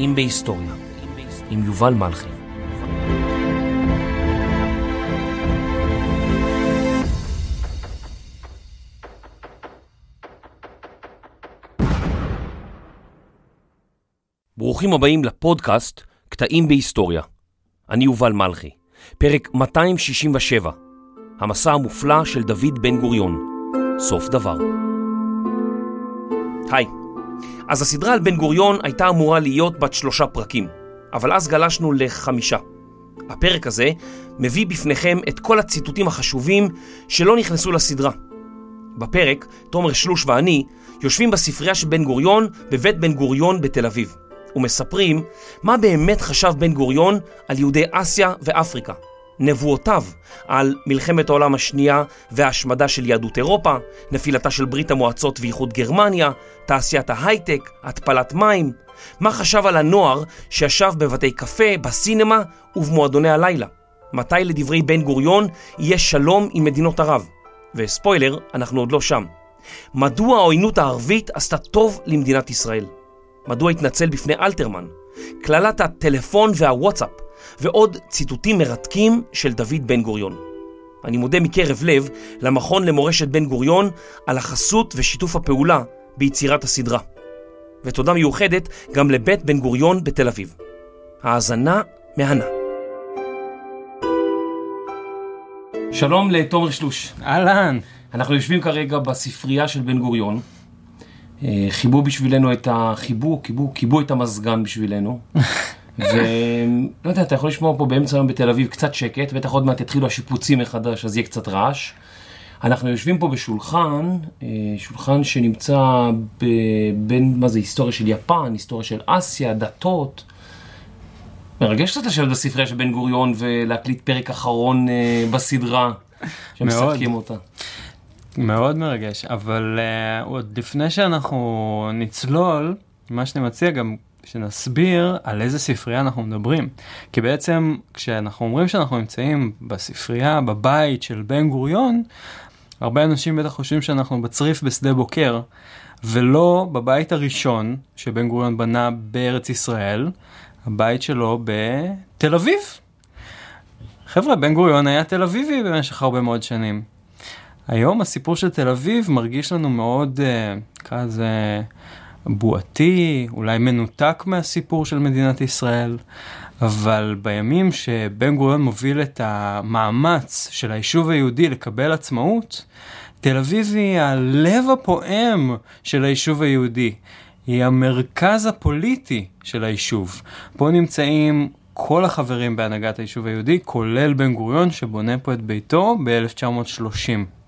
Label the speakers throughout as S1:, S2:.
S1: קטעים בהיסטוריה, עם יובל מלכי. ברוכים הבאים לפודקאסט קטעים בהיסטוריה. אני יובל מלכי, פרק 267, המסע המופלא של דוד בן גוריון, סוף דבר. היי, אז הסדרה על בן גוריון הייתה אמורה להיות בת שלושה פרקים, אבל אז גלשנו לחמישה. הפרק הזה מביא בפניכם את כל הציטוטים החשובים שלא נכנסו לסדרה. בפרק, תומר שלוש ואני יושבים בספרייה של בן גוריון בבית בן גוריון בתל אביב, ומספרים מה באמת חשב בן גוריון על יהודי אסיה ואפריקה. נבואותיו על מלחמת העולם השנייה וההשמדה של יהדות אירופה, נפילתה של ברית המועצות ואיחוד גרמניה, תעשיית ההייטק, התפלת מים, מה חשב על הנוער שישב בבתי קפה, בסינמה ובמועדוני הלילה, מתי לדברי בן גוריון יהיה שלום עם מדינות ערב. וספוילר, אנחנו עוד לא שם. מדוע העוינות הערבית עשתה טוב למדינת ישראל? מדוע התנצל בפני אלתרמן? קללת הטלפון והוואטסאפ ועוד ציטוטים מרתקים של דוד בן גוריון. אני מודה מקרב לב למכון למורשת בן גוריון על החסות ושיתוף הפעולה ביצירת הסדרה. ותודה מיוחדת גם לבית בן גוריון בתל אביב. האזנה מהנה. שלום לתומר שלוש.
S2: אהלן.
S1: אנחנו יושבים כרגע בספרייה של בן גוריון. אה, חיבו בשבילנו את החיבו, חיבו, חיבו את המזגן בשבילנו. ולא יודע, אתה יכול לשמוע פה באמצע היום בתל אביב קצת שקט, בטח עוד מעט יתחילו השיפוצים מחדש, אז יהיה קצת רעש. אנחנו יושבים פה בשולחן, אה, שולחן שנמצא בין, מה זה, היסטוריה של יפן, היסטוריה של אסיה, דתות. מרגש קצת לשבת בספרייה של בן גוריון ולהקליט פרק אחרון אה, בסדרה, שמסתכלים אותה.
S2: מאוד מרגש, אבל uh, עוד לפני שאנחנו נצלול, מה שאני מציע גם שנסביר על איזה ספרייה אנחנו מדברים. כי בעצם כשאנחנו אומרים שאנחנו נמצאים בספרייה, בבית של בן גוריון, הרבה אנשים בטח חושבים שאנחנו בצריף בשדה בוקר, ולא בבית הראשון שבן גוריון בנה בארץ ישראל, הבית שלו בתל אביב. חבר'ה, בן גוריון היה תל אביבי במשך הרבה מאוד שנים. היום הסיפור של תל אביב מרגיש לנו מאוד, uh, לזה, בועתי, אולי מנותק מהסיפור של מדינת ישראל, אבל בימים שבן גוריון מוביל את המאמץ של היישוב היהודי לקבל עצמאות, תל אביב היא הלב הפועם של היישוב היהודי. היא המרכז הפוליטי של היישוב. פה נמצאים כל החברים בהנהגת היישוב היהודי, כולל בן גוריון שבונה פה את ביתו ב-1930.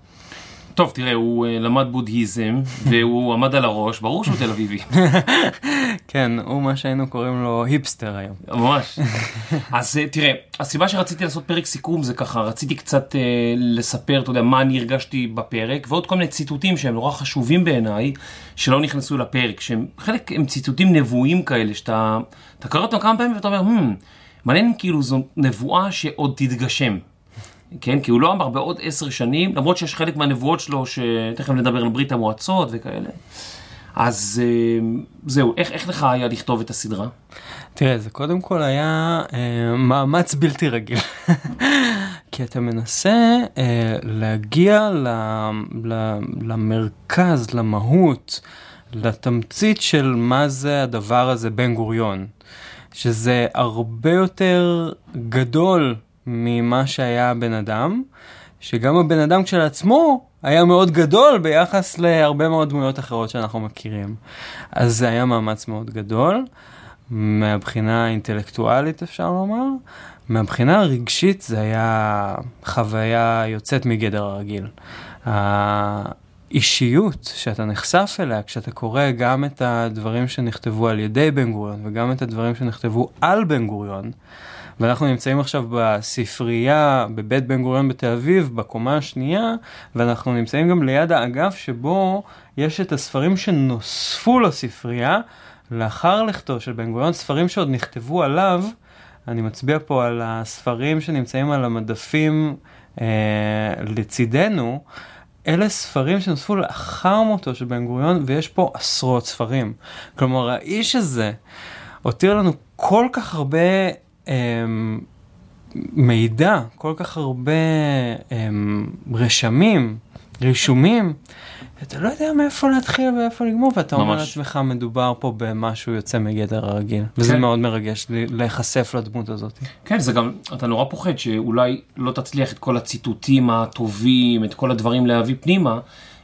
S1: טוב, תראה, הוא uh, למד בודהיזם, והוא עמד על הראש, ברור שהוא תל אביבי.
S2: כן, הוא מה שהיינו קוראים לו היפסטר היום.
S1: ממש. אז uh, תראה, הסיבה שרציתי לעשות פרק סיכום זה ככה, רציתי קצת uh, לספר, אתה יודע, מה אני הרגשתי בפרק, ועוד כל מיני ציטוטים שהם נורא חשובים בעיניי, שלא נכנסו לפרק, שהם חלק הם ציטוטים נבואים כאלה, שאתה קורא אותם כמה פעמים ואתה אומר, hmm, מעניין כאילו זו נבואה שעוד תתגשם. כן? כי הוא לא אמר בעוד עשר שנים, למרות שיש חלק מהנבואות שלו, שתכף נדבר על ברית המועצות וכאלה. אז אה, זהו, איך, איך לך היה לכתוב את הסדרה?
S2: תראה, זה קודם כל היה אה, מאמץ בלתי רגיל. כי אתה מנסה אה, להגיע ל, ל, למרכז, למהות, לתמצית של מה זה הדבר הזה בן גוריון. שזה הרבה יותר גדול ממה שהיה הבן אדם, שגם הבן אדם כשלעצמו היה מאוד גדול ביחס להרבה מאוד דמויות אחרות שאנחנו מכירים. אז זה היה מאמץ מאוד גדול, מהבחינה האינטלקטואלית אפשר לומר. מהבחינה הרגשית זה היה חוויה יוצאת מגדר הרגיל. האישיות שאתה נחשף אליה כשאתה קורא גם את הדברים שנכתבו על ידי בן גוריון וגם את הדברים שנכתבו על בן גוריון, ואנחנו נמצאים עכשיו בספרייה בבית בן גוריון בתל אביב, בקומה השנייה, ואנחנו נמצאים גם ליד האגף שבו יש את הספרים שנוספו לספרייה לאחר לכתו של בן גוריון, ספרים שעוד נכתבו עליו. אני מצביע פה על הספרים שנמצאים על המדפים אה, לצידנו. אלה ספרים שנוספו לאחר מותו של בן גוריון, ויש פה עשרות ספרים. כלומר, האיש הזה הותיר לנו כל כך הרבה מידע, כל כך הרבה אה, רשמים, רישומים. אתה לא יודע מאיפה להתחיל ואיפה לגמור, ואתה אומר
S1: ממש.
S2: לעצמך, מדובר פה במשהו יוצא מגדר הרגיל. וזה
S1: כן.
S2: מאוד מרגש להיחשף לדמות הזאת.
S1: כן, זה גם, אתה נורא פוחד שאולי לא תצליח את כל הציטוטים הטובים, את כל הדברים להביא פנימה,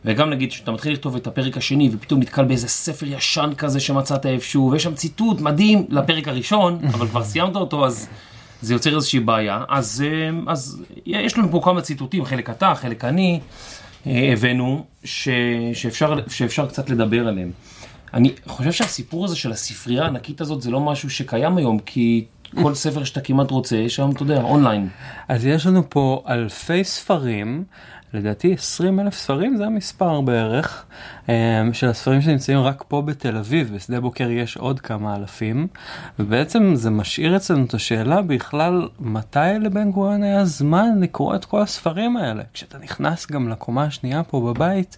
S1: וגם נגיד שאתה מתחיל לכתוב את הפרק השני, ופתאום נתקל באיזה ספר ישן כזה שמצאת איפשהו, ויש שם ציטוט מדהים לפרק הראשון, אבל כבר סיימת אותו, אז זה יוצר איזושהי בעיה. אז, אה, אז יש לנו פה כמה ציטוטים, חלק אתה, חלק אני, אה, הבאנו, ש, שאפשר, שאפשר קצת לדבר עליהם. אני חושב שהסיפור הזה של הספרייה הענקית הזאת זה לא משהו שקיים היום, כי כל ספר שאתה כמעט רוצה, יש שם, אתה יודע, אונליין.
S2: אז יש לנו פה אלפי ספרים, לדעתי 20 אלף ספרים זה המספר בערך, אה, של הספרים שנמצאים רק פה בתל אביב, בשדה בוקר יש עוד כמה אלפים, ובעצם זה משאיר אצלנו את השאלה בכלל, מתי לבן גוריון היה זמן לקרוא את כל הספרים האלה? כשאתה נכנס גם לקומה השנייה פה בבית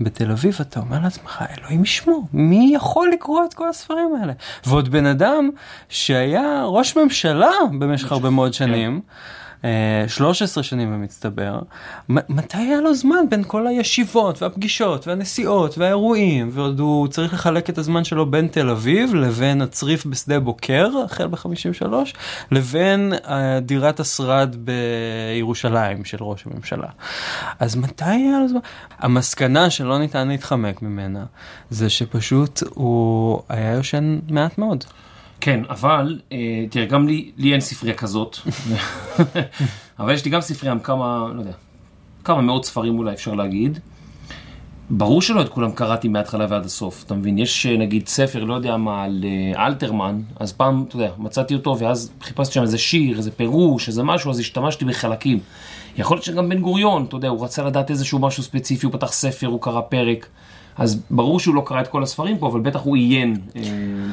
S2: בתל אביב, אתה אומר לעצמך, אלוהים ישמור, מי יכול לקרוא את כל הספרים האלה? ועוד בן אדם שהיה ראש ממשלה במשך הרבה מאוד שנים. אה, 13 שנים במצטבר, מתי היה לו זמן בין כל הישיבות והפגישות והנסיעות והאירועים, ועוד הוא צריך לחלק את הזמן שלו בין תל אביב לבין הצריף בשדה בוקר, החל ב-53, לבין אה, דירת השרד בירושלים של ראש הממשלה. אז מתי היה לו זמן? המסקנה שלא ניתן להתחמק ממנה, זה שפשוט הוא היה יושן מעט מאוד.
S1: כן, אבל, אה, תראה, גם לי, לי אין ספרייה כזאת, אבל יש לי גם ספרייה עם כמה, לא יודע, כמה מאות ספרים אולי אפשר להגיד. ברור שלא את כולם קראתי מההתחלה ועד הסוף, אתה מבין? יש אה, נגיד ספר, לא יודע מה, על אה, אלתרמן, אז פעם, אתה יודע, מצאתי אותו ואז חיפשתי שם איזה שיר, איזה פירוש, איזה משהו, אז השתמשתי בחלקים. יכול להיות שגם בן גוריון, אתה יודע, הוא רצה לדעת איזשהו משהו ספציפי, הוא פתח ספר, הוא קרא פרק. אז ברור שהוא לא קרא את כל הספרים פה, אבל בטח הוא עיין אה,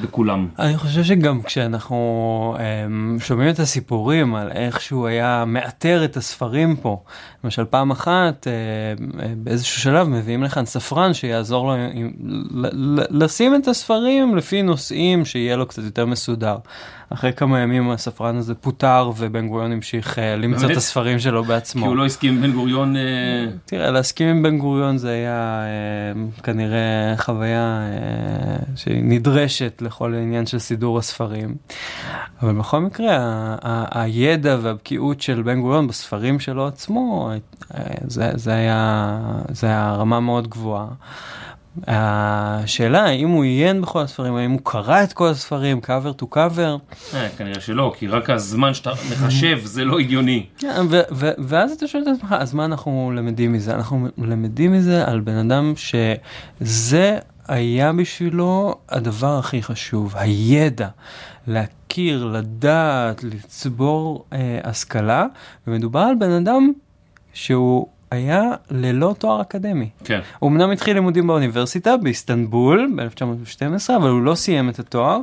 S1: בכולם.
S2: אני חושב שגם כשאנחנו um, שומעים את הסיפורים על איך שהוא היה מאתר את הספרים פה, למשל פעם אחת uh, uh, באיזשהו שלב מביאים לכאן ספרן שיעזור לו עם, ל- ל- לשים את הספרים לפי נושאים שיהיה לו קצת יותר מסודר. אחרי כמה ימים הספרן הזה פוטר ובן גוריון המשיך uh, למצוא? את הספרים שלו בעצמו.
S1: כי הוא לא הסכים עם בן גוריון... אה,
S2: תראה, להסכים עם בן גוריון זה היה אה, כנראה חוויה אה, שהיא נדרשת לכל העניין של סידור הספרים. אבל בכל מקרה, הידע והבקיאות של בן גוריון בספרים שלו עצמו, אה, זה, זה, היה, זה היה רמה מאוד גבוהה. השאלה האם הוא עיין בכל הספרים, האם הוא קרא את כל הספרים, cover to cover,
S1: אה, כנראה שלא, כי רק הזמן שאתה מחשב זה לא הגיוני.
S2: ו- ואז אתה שואל את עצמך, אז מה אנחנו למדים מזה? אנחנו למדים מזה על בן אדם שזה היה בשבילו הדבר הכי חשוב, הידע, להכיר, לדעת, לצבור אה, השכלה, ומדובר על בן אדם שהוא היה ללא תואר אקדמי.
S1: כן.
S2: הוא אמנם התחיל לימודים באוניברסיטה באיסטנבול ב-1912, אבל הוא לא סיים את התואר,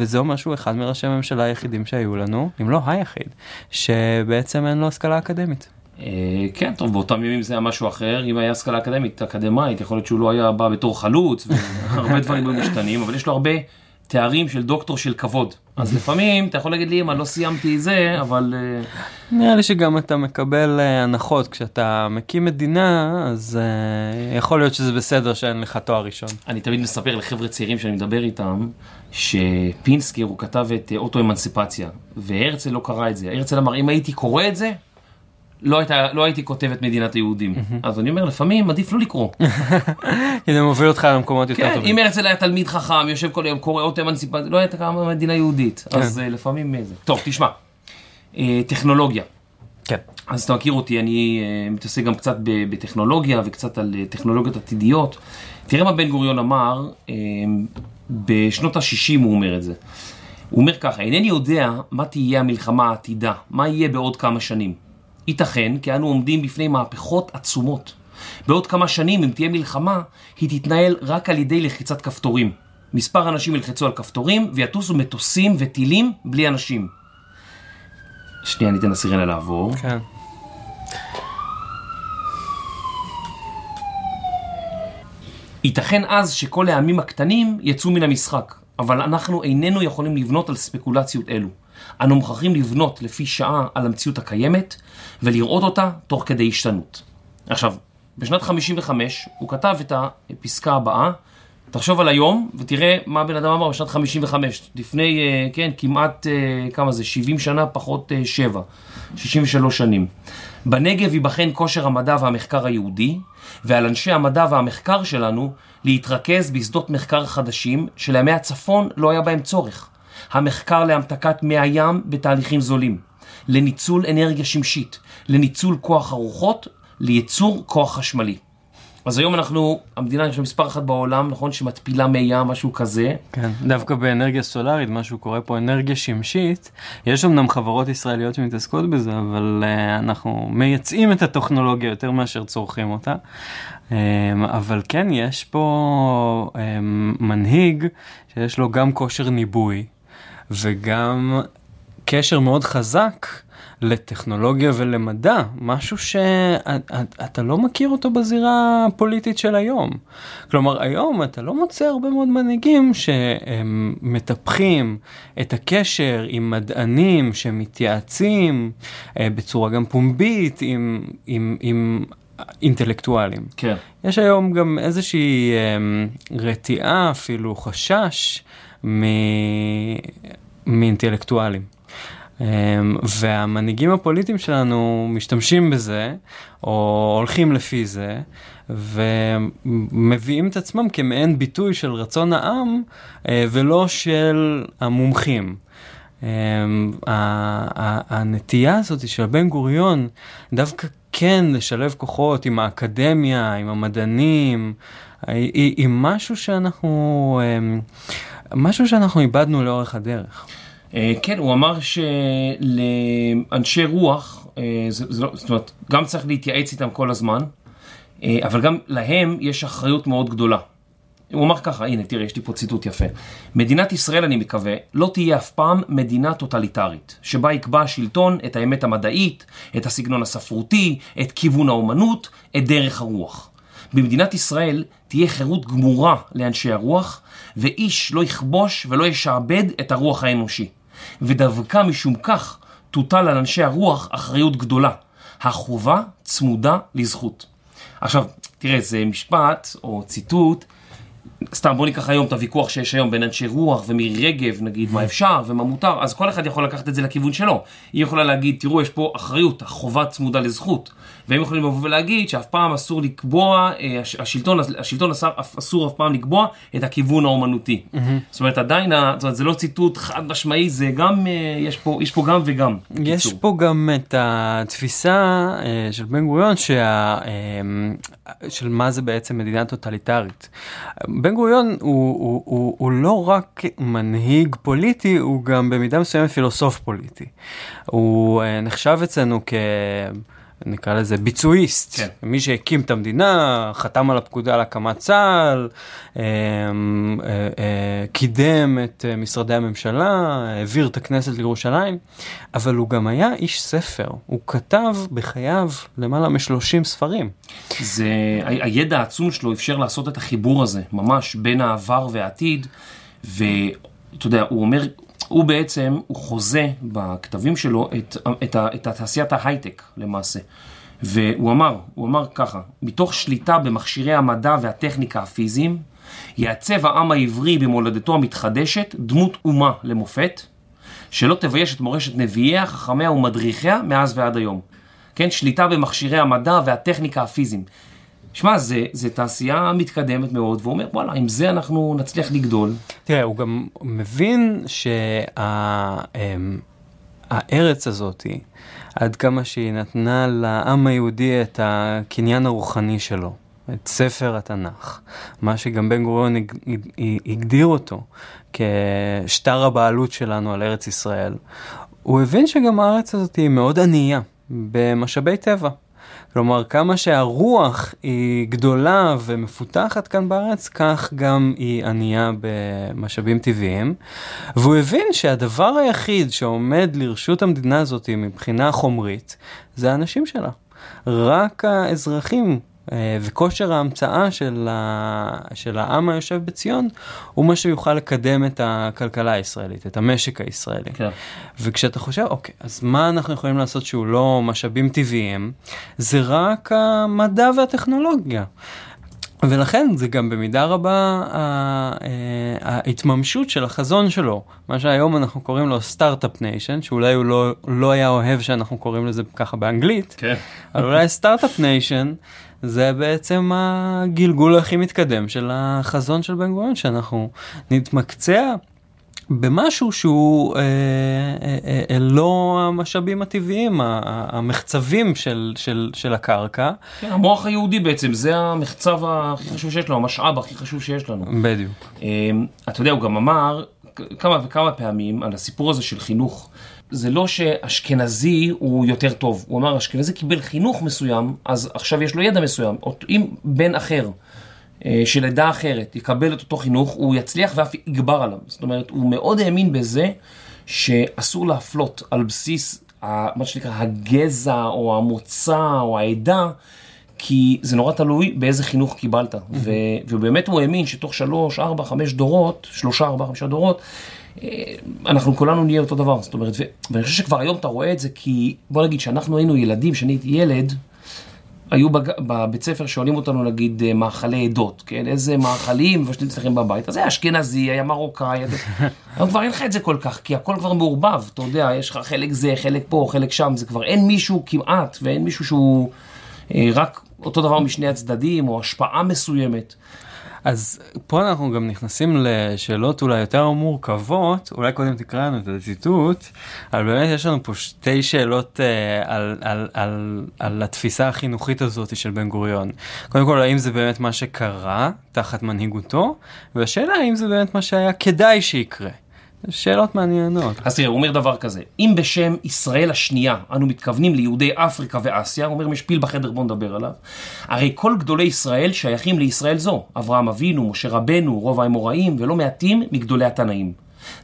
S2: וזה אומר שהוא אחד מראשי הממשלה היחידים שהיו לנו, אם לא היחיד, שבעצם אין לו השכלה אקדמית.
S1: אה, כן, טוב, באותם ימים זה היה משהו אחר, אם היה השכלה אקדמית, אקדמאית, יכול להיות שהוא לא היה בא בתור חלוץ, והרבה דברים היו משתנים, אבל יש לו הרבה תארים של דוקטור של כבוד. אז לפעמים אתה יכול להגיד לי, אמא, לא סיימתי זה, אבל... אה,
S2: נראה לי שגם אתה מקבל אה, הנחות כשאתה מקים מדינה, אז אה, יכול להיות שזה בסדר שאין לך תואר ראשון.
S1: אני תמיד מספר לחבר'ה צעירים שאני מדבר איתם, שפינסקר הוא כתב את אוטו-אמנסיפציה, והרצל לא קרא את זה. הרצל אמר, אם הייתי קורא את זה, לא, הייתה, לא הייתי כותב את מדינת היהודים. אז אני אומר, לפעמים עדיף לא לקרוא.
S2: כי זה מוביל אותך למקומות יותר
S1: כן,
S2: טובים.
S1: אם הרצל היה תלמיד חכם, יושב כל היום, קורא אוטו-אמנסיפציה, לא הייתה קמה מדינה יהודית. אז אה, לפעמים אה, זה. טוב, תשמע, אה, טכנולוגיה.
S2: כן.
S1: אז אתה מכיר אותי, אני מתעסק גם קצת בטכנולוגיה וקצת על טכנולוגיות עתידיות. תראה מה בן גוריון אמר, בשנות ה-60 הוא אומר את זה. הוא אומר ככה, אינני יודע מה תהיה המלחמה העתידה, מה יהיה בעוד כמה שנים. ייתכן כי אנו עומדים בפני מהפכות עצומות. בעוד כמה שנים, אם תהיה מלחמה, היא תתנהל רק על ידי לחיצת כפתורים. מספר אנשים ילחצו על כפתורים ויטוסו מטוסים וטילים בלי אנשים. שנייה, ניתן לסירנה לעבור.
S2: כן.
S1: ייתכן אז שכל העמים הקטנים יצאו מן המשחק. אבל אנחנו איננו יכולים לבנות על ספקולציות אלו. אנו מוכרחים לבנות לפי שעה על המציאות הקיימת ולראות אותה תוך כדי השתנות. עכשיו, בשנת 55 הוא כתב את הפסקה הבאה, תחשוב על היום ותראה מה בן אדם אמר בשנת 55, לפני, אה, כן, כמעט, אה, כמה זה, 70 שנה פחות 7, 63 שנים. בנגב ייבחן כושר המדע והמחקר היהודי, ועל אנשי המדע והמחקר שלנו להתרכז בשדות מחקר חדשים שלימי הצפון לא היה בהם צורך. המחקר להמתקת מי הים בתהליכים זולים, לניצול אנרגיה שמשית, לניצול כוח הרוחות, לייצור כוח חשמלי. אז היום אנחנו, המדינה יש מספר אחת בעולם, נכון, שמתפילה מי ים, משהו כזה.
S2: כן, דווקא באנרגיה סולארית, משהו קורה פה אנרגיה שמשית, יש אמנם חברות ישראליות שמתעסקות בזה, אבל uh, אנחנו מייצאים את הטכנולוגיה יותר מאשר צורכים אותה. Um, אבל כן, יש פה um, מנהיג שיש לו גם כושר ניבוי וגם קשר מאוד חזק לטכנולוגיה ולמדע, משהו שאתה לא מכיר אותו בזירה הפוליטית של היום. כלומר, היום אתה לא מוצא הרבה מאוד מנהיגים שמטפחים את הקשר עם מדענים שמתייעצים אה, בצורה גם פומבית עם, עם, עם אינטלקטואלים.
S1: כן.
S2: יש היום גם איזושהי רתיעה, אפילו חשש, מ... מאינטלקטואלים. אמ, והמנהיגים הפוליטיים שלנו משתמשים בזה, או הולכים לפי זה, ומביאים את עצמם כמעין ביטוי של רצון העם, אה, ולא של המומחים. אמ, הנטייה הזאת של בן גוריון, דווקא כן לשלב כוחות עם האקדמיה, עם המדענים, היא, היא משהו שאנחנו, אמ, משהו שאנחנו איבדנו לאורך הדרך.
S1: אה, כן, הוא אמר שלאנשי רוח, אה, לא, זאת אומרת, גם צריך להתייעץ איתם כל הזמן, אה, אבל גם להם יש אחריות מאוד גדולה. הוא אמר ככה, הנה תראה, יש לי פה ציטוט יפה. מדינת ישראל, אני מקווה, לא תהיה אף פעם מדינה טוטליטרית, שבה יקבע השלטון את האמת המדעית, את הסגנון הספרותי, את כיוון האומנות, את דרך הרוח. במדינת ישראל תהיה חירות גמורה לאנשי הרוח, ואיש לא יכבוש ולא ישעבד את הרוח האנושי. ודווקא משום כך תוטל על אנשי הרוח אחריות גדולה. החובה צמודה לזכות. עכשיו, תראה, זה משפט או ציטוט סתם בוא ניקח היום את הוויכוח שיש היום בין אנשי רוח ומירי רגב, נגיד מה אפשר ומה מותר, אז כל אחד יכול לקחת את זה לכיוון שלו. היא יכולה להגיד, תראו, יש פה אחריות, החובה צמודה לזכות. והם יכולים לבוא ולהגיד שאף פעם אסור לקבוע, אה, השלטון, השלטון אסור, אסור אף פעם לקבוע את הכיוון האומנותי. Mm-hmm. זאת אומרת, עדיין, זאת אומרת, זה לא ציטוט חד משמעי, זה גם, אה, יש פה, יש פה גם וגם.
S2: יש קיצור. פה גם את התפיסה אה, של בן גוריון, שה, של מה זה בעצם מדינה טוטליטרית. בן גוריון הוא, הוא, הוא, הוא לא רק מנהיג פוליטי, הוא גם במידה מסוימת פילוסוף פוליטי. הוא נחשב אצלנו כ... נקרא לזה ביצועיסט, כן. מי שהקים את המדינה, חתם על הפקודה להקמת צה"ל, אה, אה, אה, קידם את משרדי הממשלה, העביר את הכנסת לירושלים, אבל הוא גם היה איש ספר, הוא כתב בחייו למעלה מ-30 ספרים.
S1: זה, הידע העצום שלו אפשר לעשות את החיבור הזה, ממש, בין העבר והעתיד, ואתה יודע, הוא אומר, הוא בעצם, הוא חוזה בכתבים שלו את, את, את תעשיית ההייטק למעשה. והוא אמר, הוא אמר ככה, מתוך שליטה במכשירי המדע והטכניקה הפיזיים, יעצב העם העברי במולדתו המתחדשת דמות אומה למופת, שלא תבייש את מורשת נביאיה, חכמיה ומדריכיה מאז ועד היום. כן, שליטה במכשירי המדע והטכניקה הפיזיים. שמע, זה תעשייה מתקדמת מאוד, והוא אומר, וואלה, עם זה אנחנו נצליח לגדול.
S2: תראה, הוא גם מבין שהארץ הזאת, עד כמה שהיא נתנה לעם היהודי את הקניין הרוחני שלו, את ספר התנ"ך, מה שגם בן גוריון הגדיר אותו כשטר הבעלות שלנו על ארץ ישראל, הוא הבין שגם הארץ הזאת היא מאוד ענייה במשאבי טבע. כלומר, כמה שהרוח היא גדולה ומפותחת כאן בארץ, כך גם היא ענייה במשאבים טבעיים. והוא הבין שהדבר היחיד שעומד לרשות המדינה הזאת מבחינה חומרית, זה האנשים שלה. רק האזרחים וכושר ההמצאה של, ה... של העם היושב בציון הוא מה שיוכל לקדם את הכלכלה הישראלית, את המשק הישראלי.
S1: כן.
S2: וכשאתה חושב, אוקיי, אז מה אנחנו יכולים לעשות שהוא לא משאבים טבעיים? זה רק המדע והטכנולוגיה. ולכן זה גם במידה רבה אה, ההתממשות של החזון שלו, מה שהיום אנחנו קוראים לו Start-Up Nation, שאולי הוא לא, לא היה אוהב שאנחנו קוראים לזה ככה באנגלית,
S1: כן.
S2: אבל אולי Start-Up Nation זה בעצם הגלגול הכי מתקדם של החזון של בן גוריון, שאנחנו נתמקצע במשהו שהוא אה, אה, אה, אה, לא המשאבים הטבעיים, המחצבים של, של, של הקרקע.
S1: כן, המוח היהודי בעצם, זה המחצב הכי חשוב שיש לנו, המשאב הכי חשוב שיש לנו.
S2: בדיוק.
S1: אה, אתה יודע, הוא גם אמר כמה וכמה פעמים על הסיפור הזה של חינוך. זה לא שאשכנזי הוא יותר טוב, הוא אמר אשכנזי קיבל חינוך מסוים, אז עכשיו יש לו ידע מסוים. אם בן אחר אה, של עדה אחרת יקבל את אותו חינוך, הוא יצליח ואף יגבר עליו. זאת אומרת, הוא מאוד האמין בזה שאסור להפלות על בסיס מה שנקרא הגזע או המוצא או העדה, כי זה נורא תלוי באיזה חינוך קיבלת. Mm-hmm. ו- ובאמת הוא האמין שתוך שלוש, ארבע, חמש דורות, שלושה, ארבע, חמישה דורות, אנחנו כולנו נהיה אותו דבר. זאת אומרת, ואני חושב שכבר היום אתה רואה את זה, כי בוא נגיד שאנחנו היינו ילדים, כשאני הייתי ילד, היו בג... בבית ספר שואלים אותנו נגיד אה, מאכלי עדות, כן? איזה מאכלים מבשלים אצלכם בבית. אז היה אשכנזי, היה מרוקאי, היום כבר אין לך את זה כל כך, כי הכל כבר מעורבב, אתה יודע, יש לך חלק זה, חלק פה, חלק שם, זה כבר אין מישהו כמעט, ואין מישהו שהוא אה, רק אותו דבר משני הצדדים, או השפעה מסוימת.
S2: אז פה אנחנו גם נכנסים לשאלות אולי יותר מורכבות, אולי קודם תקרא לנו את הציטוט, אבל באמת יש לנו פה שתי שאלות uh, על, על, על, על התפיסה החינוכית הזאת של בן גוריון. קודם כל, האם זה באמת מה שקרה תחת מנהיגותו, והשאלה האם זה באמת מה שהיה כדאי שיקרה. שאלות מעניינות.
S1: אז תראה, הוא אומר דבר כזה, אם בשם ישראל השנייה אנו מתכוונים ליהודי אפריקה ואסיה, הוא אומר, יש פיל בחדר, בוא נדבר עליו, הרי כל גדולי ישראל שייכים לישראל זו, אברהם אבינו, משה רבנו, רוב האמוראים, ולא מעטים מגדולי התנאים.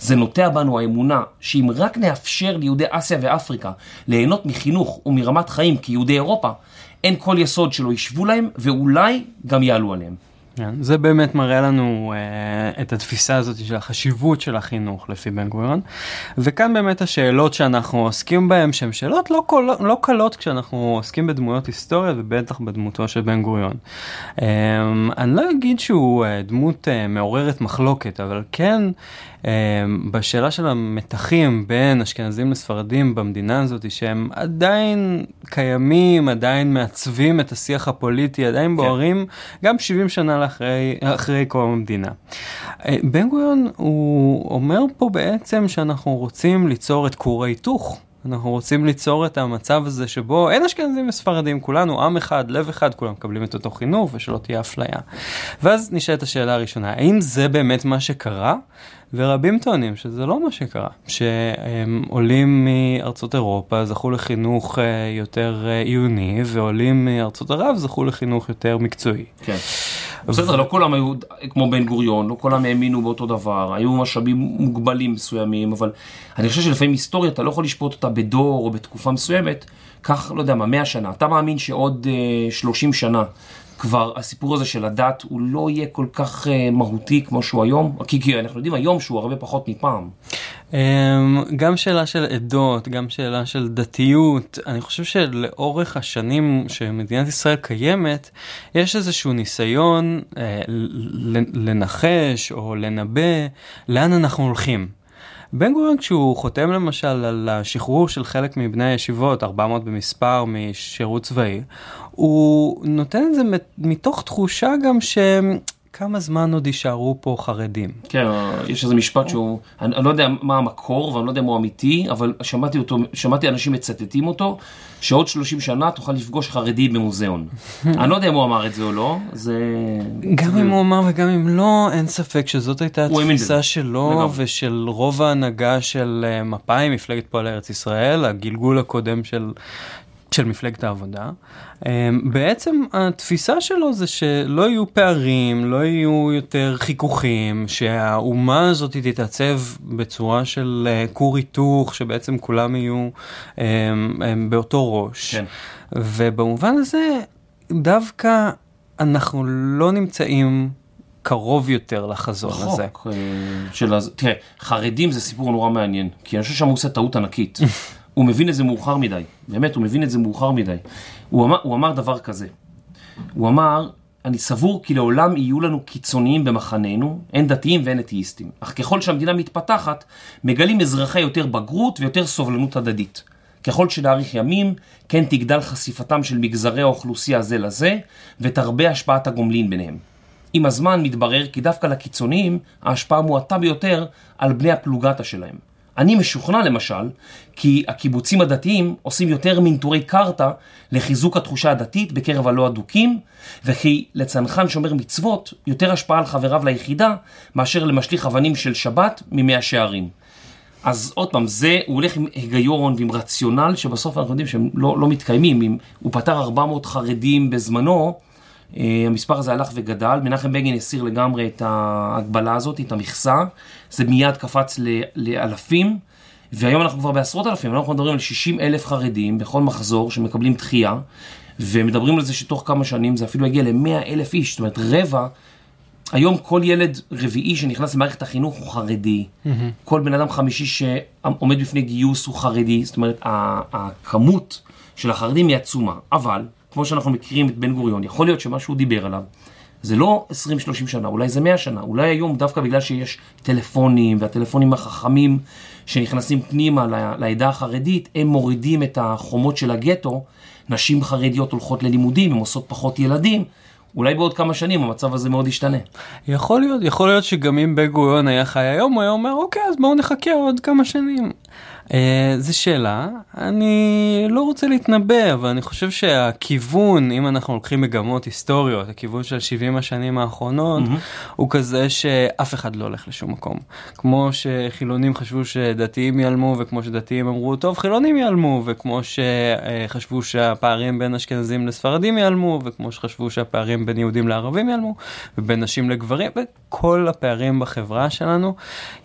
S1: זה נוטע בנו האמונה שאם רק נאפשר ליהודי אסיה ואפריקה ליהנות מחינוך ומרמת חיים כיהודי אירופה, אין כל יסוד שלא ישבו להם ואולי גם יעלו עליהם.
S2: כן, זה באמת מראה לנו uh, את התפיסה הזאת של החשיבות של החינוך לפי בן גוריון. וכאן באמת השאלות שאנחנו עוסקים בהן, שהן שאלות לא, קול, לא קלות כשאנחנו עוסקים בדמויות היסטוריה ובטח בדמותו של בן גוריון. Um, אני לא אגיד שהוא uh, דמות uh, מעוררת מחלוקת, אבל כן בשאלה של המתחים בין אשכנזים לספרדים במדינה הזאת, שהם עדיין קיימים, עדיין מעצבים את השיח הפוליטי, עדיין כן. בוערים, גם 70 שנה אחרי, אחרי קום המדינה. אה, בן גוריון הוא אומר פה בעצם שאנחנו רוצים ליצור את כור ההיתוך. אנחנו רוצים ליצור את המצב הזה שבו אין אשכנזים וספרדים, כולנו עם אחד, לב אחד, כולם מקבלים את אותו חינוך ושלא תהיה אפליה. ואז נשאלת השאלה הראשונה, האם זה באמת מה שקרה? ורבים טוענים שזה לא מה שקרה, שהם עולים מארצות אירופה זכו לחינוך אה, יותר אה, עיוני, ועולים מארצות ערב זכו לחינוך יותר מקצועי.
S1: כן. בסדר, לא כולם היו כמו בן גוריון, לא כולם האמינו באותו דבר, היו משאבים מוגבלים מסוימים, אבל אני חושב שלפעמים היסטוריה, אתה לא יכול לשפוט אותה בדור או בתקופה מסוימת, כך, לא יודע מה, 100 שנה. אתה מאמין שעוד 30 אה, שנה כבר הסיפור הזה של הדת הוא לא יהיה כל כך uh, מהותי כמו שהוא היום? כי, כי אנחנו יודעים היום שהוא הרבה פחות מפעם.
S2: Um, גם שאלה של עדות, גם שאלה של דתיות, אני חושב שלאורך השנים שמדינת ישראל קיימת, יש איזשהו ניסיון uh, לנחש או לנבא לאן אנחנו הולכים. בן גוריון כשהוא חותם למשל על השחרור של חלק מבני הישיבות, 400 במספר משירות צבאי, הוא נותן את זה מתוך תחושה גם ש... כמה זמן עוד יישארו פה חרדים?
S1: כן, יש איזה משפט שהוא, אני, אני לא יודע מה המקור ואני לא יודע מה הוא אמיתי, אבל שמעתי אותו, שמעתי אנשים מצטטים אותו, שעוד 30 שנה תוכל לפגוש חרדי במוזיאון. אני לא יודע אם הוא אמר את זה או לא, זה...
S2: גם אם הוא אמר וגם אם לא, אין ספק שזאת הייתה התפיסה שלו ושל רוב ההנהגה של אה, מפא"י, מפלגת פועל ארץ ישראל, הגלגול הקודם של של מפלגת העבודה. אמ, בעצם התפיסה שלו זה שלא יהיו פערים, לא יהיו יותר חיכוכים, שהאומה הזאת תתעצב בצורה של אה, כור היתוך, שבעצם כולם יהיו אמ, באותו ראש. כן. ובמובן הזה, דווקא אנחנו לא נמצאים קרוב יותר לחזון
S1: רחוק,
S2: הזה.
S1: אה, של. תראה, חרדים זה סיפור נורא מעניין, כי אני חושב שם הוא עושה טעות ענקית. הוא מבין את זה מאוחר מדי, באמת, הוא מבין את זה מאוחר מדי. הוא אמר, הוא אמר דבר כזה, הוא אמר, אני סבור כי לעולם יהיו לנו קיצוניים במחננו, הן דתיים והן אתאיסטים. אך ככל שהמדינה מתפתחת, מגלים אזרחי יותר בגרות ויותר סובלנות הדדית. ככל שנאריך ימים, כן תגדל חשיפתם של מגזרי האוכלוסייה זה לזה, ותרבה השפעת הגומלין ביניהם. עם הזמן מתברר כי דווקא לקיצוניים ההשפעה מועטה ביותר על בני הפלוגתא שלהם. אני משוכנע למשל כי הקיבוצים הדתיים עושים יותר מנטורי קרתא לחיזוק התחושה הדתית בקרב הלא אדוקים וכי לצנחן שומר מצוות יותר השפעה על חבריו ליחידה מאשר למשליך אבנים של שבת ממאה שערים. אז עוד פעם, זה, הוא הולך עם היגיון ועם רציונל שבסוף אנחנו יודעים שהם לא, לא מתקיימים. אם הוא פתר 400 חרדים בזמנו, המספר הזה הלך וגדל, מנחם בגין הסיר לגמרי את ההגבלה הזאת, את המכסה, זה מיד קפץ לאלפים, והיום אנחנו כבר בעשרות אלפים, אנחנו מדברים על 60 אלף חרדים בכל מחזור שמקבלים דחייה, ומדברים על זה שתוך כמה שנים זה אפילו יגיע ל-100 אלף איש, זאת אומרת רבע, היום כל ילד רביעי שנכנס למערכת החינוך הוא חרדי, כל בן אדם חמישי שעומד בפני גיוס הוא חרדי, זאת אומרת הכמות של החרדים היא עצומה, אבל כמו שאנחנו מכירים את בן גוריון, יכול להיות שמה שהוא דיבר עליו זה לא 20-30 שנה, אולי זה 100 שנה, אולי היום דווקא בגלל שיש טלפונים והטלפונים החכמים שנכנסים פנימה לעדה החרדית, הם מורידים את החומות של הגטו, נשים חרדיות הולכות ללימודים, הן עושות פחות ילדים, אולי בעוד כמה שנים המצב הזה מאוד ישתנה.
S2: יכול להיות, יכול להיות שגם אם בן גוריון היה חי היום, הוא היה אומר, אוקיי, אז בואו נחכה עוד כמה שנים. Uh, זו שאלה, אני לא רוצה להתנבא, אבל אני חושב שהכיוון, אם אנחנו לוקחים מגמות היסטוריות, הכיוון של 70 השנים האחרונות, mm-hmm. הוא כזה שאף אחד לא הולך לשום מקום. כמו שחילונים חשבו שדתיים ייעלמו, וכמו שדתיים אמרו, טוב, חילונים ייעלמו, וכמו שחשבו שהפערים בין אשכנזים לספרדים ייעלמו, וכמו שחשבו שהפערים בין יהודים לערבים ייעלמו, ובין נשים לגברים, וכל הפערים בחברה שלנו,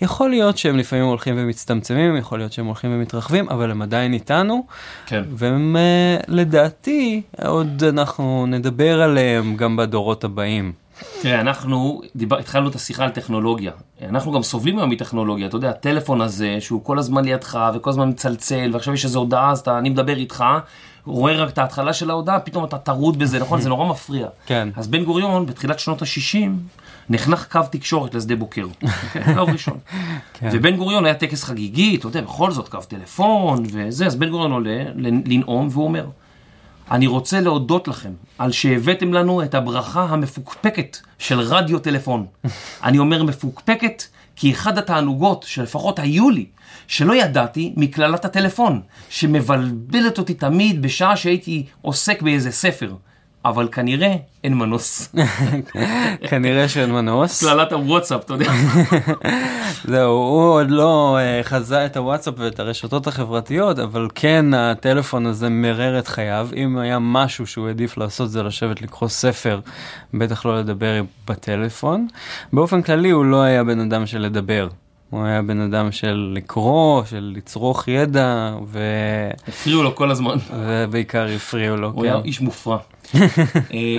S2: יכול להיות שהם לפעמים הולכים ומצטמצמים, יכול להיות שהם הולכים ומתרחבים, אבל הם עדיין איתנו,
S1: כן.
S2: והם אה, לדעתי, עוד אנחנו נדבר עליהם גם בדורות הבאים.
S1: תראה, אנחנו דיבר, התחלנו את השיחה על טכנולוגיה. אנחנו גם סובלים היום מטכנולוגיה. אתה יודע, הטלפון הזה, שהוא כל הזמן לידך וכל הזמן מצלצל, ועכשיו יש איזו הודעה, אז אתה, אני מדבר איתך, רואה רק את ההתחלה של ההודעה, פתאום אתה טרוד בזה, נכון? זה נורא מפריע.
S2: כן.
S1: אז בן גוריון, בתחילת שנות ה-60, נחנך קו תקשורת לשדה בוקר. אוקיי? קו ראשון.
S2: כן.
S1: ובן גוריון היה טקס חגיגי, אתה יודע, בכל זאת, קו טלפון וזה, אז בן גוריון עולה לנאום, והוא אומר, אני רוצה להודות לכם על שהבאתם לנו את הברכה המפוקפקת של רדיו טלפון. אני אומר מפוקפקת כי אחד התענוגות שלפחות היו לי, שלא ידעתי מקללת הטלפון, שמבלבלת אותי תמיד בשעה שהייתי עוסק באיזה ספר. אבל כנראה אין מנוס.
S2: כנראה שאין מנוס.
S1: קללת הוואטסאפ, אתה יודע.
S2: זהו, הוא עוד לא אה, חזה את הוואטסאפ ואת הרשתות החברתיות, אבל כן הטלפון הזה מרר את חייו. אם היה משהו שהוא העדיף לעשות זה לשבת לקרוא ספר, בטח לא לדבר בטלפון. באופן כללי הוא לא היה בן אדם של לדבר. הוא היה בן אדם של לקרוא, של לצרוך ידע, ו...
S1: הפריעו לו כל הזמן.
S2: ובעיקר הפריעו לו,
S1: הוא היה
S2: כן.
S1: איש מופרע. אה,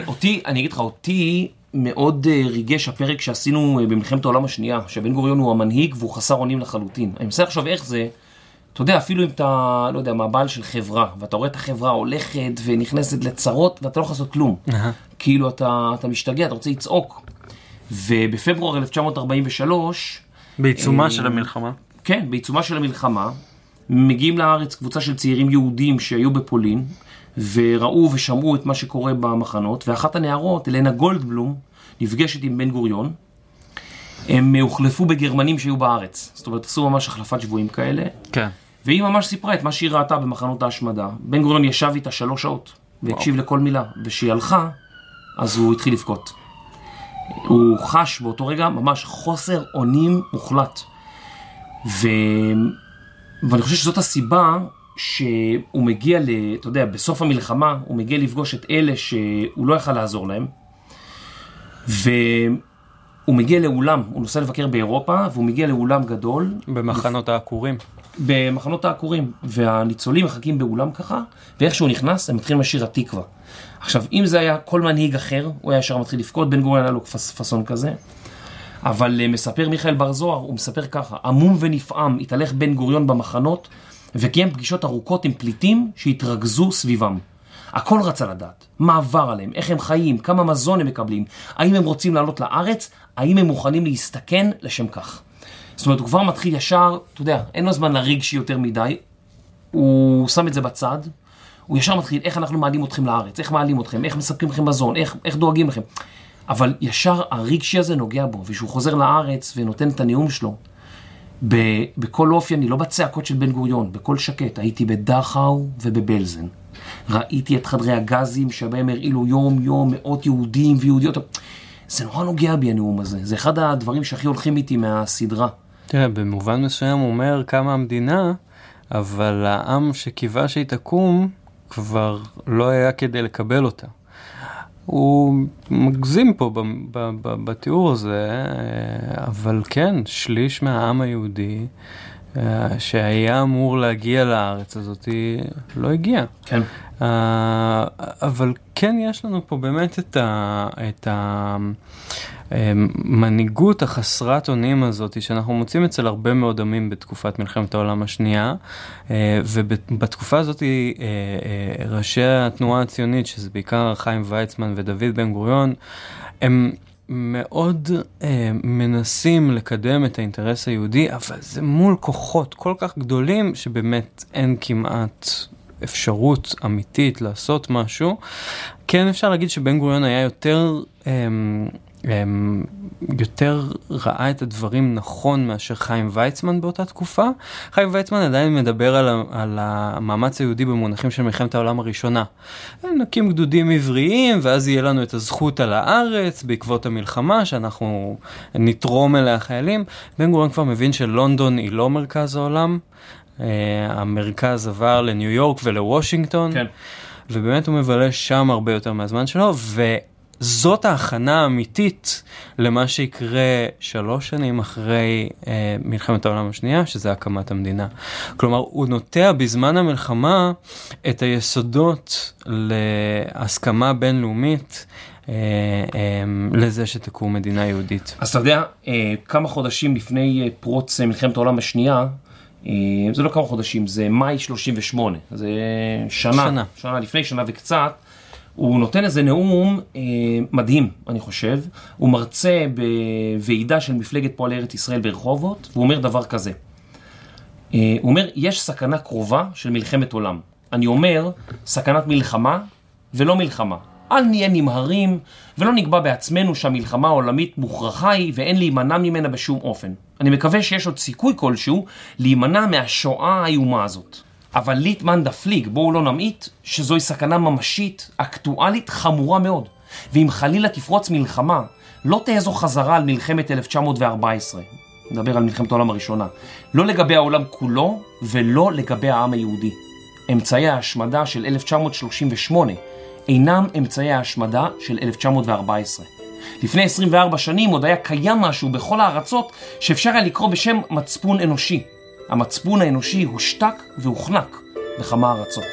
S1: אותי, אני אגיד לך, אותי מאוד אה, ריגש הפרק שעשינו אה, במלחמת העולם השנייה, שבן גוריון הוא המנהיג והוא חסר אונים לחלוטין. אני מנסה לחשוב איך זה, אתה יודע, אפילו אם אתה, לא יודע, מהבעל של חברה, ואתה רואה את החברה הולכת ונכנסת לצרות, ואתה לא יכול לעשות כלום. כאילו אתה, אתה משתגע, אתה רוצה לצעוק. ובפברואר 1943,
S2: בעיצומה של המלחמה.
S1: כן, בעיצומה של המלחמה, מגיעים לארץ קבוצה של צעירים יהודים שהיו בפולין, וראו ושמעו את מה שקורה במחנות, ואחת הנערות, אלנה גולדבלום, נפגשת עם בן גוריון. הם הוחלפו בגרמנים שהיו בארץ, זאת אומרת, עשו ממש החלפת שבויים כאלה,
S2: כן.
S1: והיא ממש סיפרה את מה שהיא ראתה במחנות ההשמדה. בן גוריון ישב איתה שלוש שעות, והקשיב לכל מילה, וכשהיא הלכה, אז הוא התחיל לבכות. הוא חש באותו רגע ממש חוסר אונים מוחלט. ו... ואני חושב שזאת הסיבה שהוא מגיע, ל... אתה יודע, בסוף המלחמה, הוא מגיע לפגוש את אלה שהוא לא יכל לעזור להם. והוא מגיע לאולם, הוא נוסע לבקר באירופה, והוא מגיע לאולם גדול.
S2: במחנות העקורים.
S1: במחנות העקורים, והניצולים מחכים באולם ככה, ואיך שהוא נכנס, הם מתחילים לשיר התקווה. עכשיו, אם זה היה כל מנהיג אחר, הוא היה ישר מתחיל לבכות, בן גוריון היה לו פס, פאסון כזה. אבל אה, מספר מיכאל בר זוהר, הוא מספר ככה, עמום ונפעם התהלך בן גוריון במחנות, וקיים פגישות ארוכות עם פליטים שהתרכזו סביבם. הכל רצה לדעת, מה עבר עליהם, איך הם חיים, כמה מזון הם מקבלים, האם הם רוצים לעלות לארץ, האם הם מוכנים להסתכן? לשם כך. זאת אומרת, הוא כבר מתחיל ישר, אתה יודע, אין לו זמן לרגשי יותר מדי, הוא שם את זה בצד, הוא ישר מתחיל, איך אנחנו מעלים אתכם לארץ, איך מעלים אתכם, איך מספקים לכם מזון, איך, איך דואגים לכם. אבל ישר הרגשי הזה נוגע בו, וכשהוא חוזר לארץ ונותן את הנאום שלו, בקול אופייני, לא בצעקות של בן גוריון, בקול שקט, הייתי בדכאו ובבלזן. ראיתי את חדרי הגזים שבהם הרעילו יום-יום מאות יהודים ויהודיות. זה נורא נוגע בי הנאום הזה, זה אחד הדברים שהכי הולכים איתי מהסדרה.
S2: תראה, במובן מסוים הוא אומר כמה המדינה, אבל העם שקיווה שהיא תקום, כבר לא היה כדי לקבל אותה. הוא מגזים פה ב- ב- ב- בתיאור הזה, אה, אבל כן, שליש מהעם היהודי אה, שהיה אמור להגיע לארץ הזאת לא הגיע.
S1: כן.
S2: Uh, אבל כן יש לנו פה באמת את, ה, את המנהיגות החסרת אונים הזאת שאנחנו מוצאים אצל הרבה מאוד עמים בתקופת מלחמת העולם השנייה uh, ובתקופה הזאת uh, uh, ראשי התנועה הציונית שזה בעיקר חיים ויצמן ודוד בן גוריון הם מאוד אה, מנסים לקדם את האינטרס היהודי, אבל זה מול כוחות כל כך גדולים שבאמת אין כמעט אפשרות אמיתית לעשות משהו. כן אפשר להגיד שבן גוריון היה יותר... אה, אמ, יותר ראה את הדברים נכון מאשר חיים ויצמן באותה תקופה. חיים ויצמן עדיין מדבר על, על המאמץ היהודי במונחים של מלחמת העולם הראשונה. נקים גדודים עבריים ואז יהיה לנו את הזכות על הארץ בעקבות המלחמה שאנחנו נתרום אליה חיילים. בן גוריון כבר מבין שלונדון היא לא מרכז העולם. Uh, המרכז עבר לניו יורק ולוושינגטון. כן. ובאמת הוא מבלה שם הרבה יותר מהזמן שלו, ו... זאת ההכנה האמיתית למה שיקרה שלוש שנים אחרי אה, מלחמת העולם השנייה, שזה הקמת המדינה. כלומר, הוא נוטע בזמן המלחמה את היסודות להסכמה בינלאומית. אה, אה, לזה שתקום מדינה יהודית.
S1: אז אתה יודע, אה, כמה חודשים לפני אה, פרוץ אה, מלחמת העולם השנייה, אה, זה לא כמה חודשים, זה מאי 38, זה שנה, שנה, שנה לפני, שנה וקצת. הוא נותן איזה נאום אה, מדהים, אני חושב. הוא מרצה בוועידה של מפלגת פועלי ארץ ישראל ברחובות, והוא אומר דבר כזה. אה, הוא אומר, יש סכנה קרובה של מלחמת עולם. אני אומר, סכנת מלחמה ולא מלחמה. אל נהיה נמהרים ולא נקבע בעצמנו שהמלחמה העולמית מוכרחה היא ואין להימנע ממנה בשום אופן. אני מקווה שיש עוד סיכוי כלשהו להימנע מהשואה האיומה הזאת. אבל ליטמן דפליג, בואו לא נמעיט, שזוהי סכנה ממשית, אקטואלית, חמורה מאוד. ואם חלילה תפרוץ מלחמה, לא תהיה זו חזרה על מלחמת 1914. נדבר על מלחמת העולם הראשונה. לא לגבי העולם כולו, ולא לגבי העם היהודי. אמצעי ההשמדה של 1938 אינם אמצעי ההשמדה של 1914. לפני 24 שנים עוד היה קיים משהו בכל הארצות שאפשר היה לקרוא בשם מצפון אנושי. המצפון האנושי הושתק והוחנק בכמה ארצות.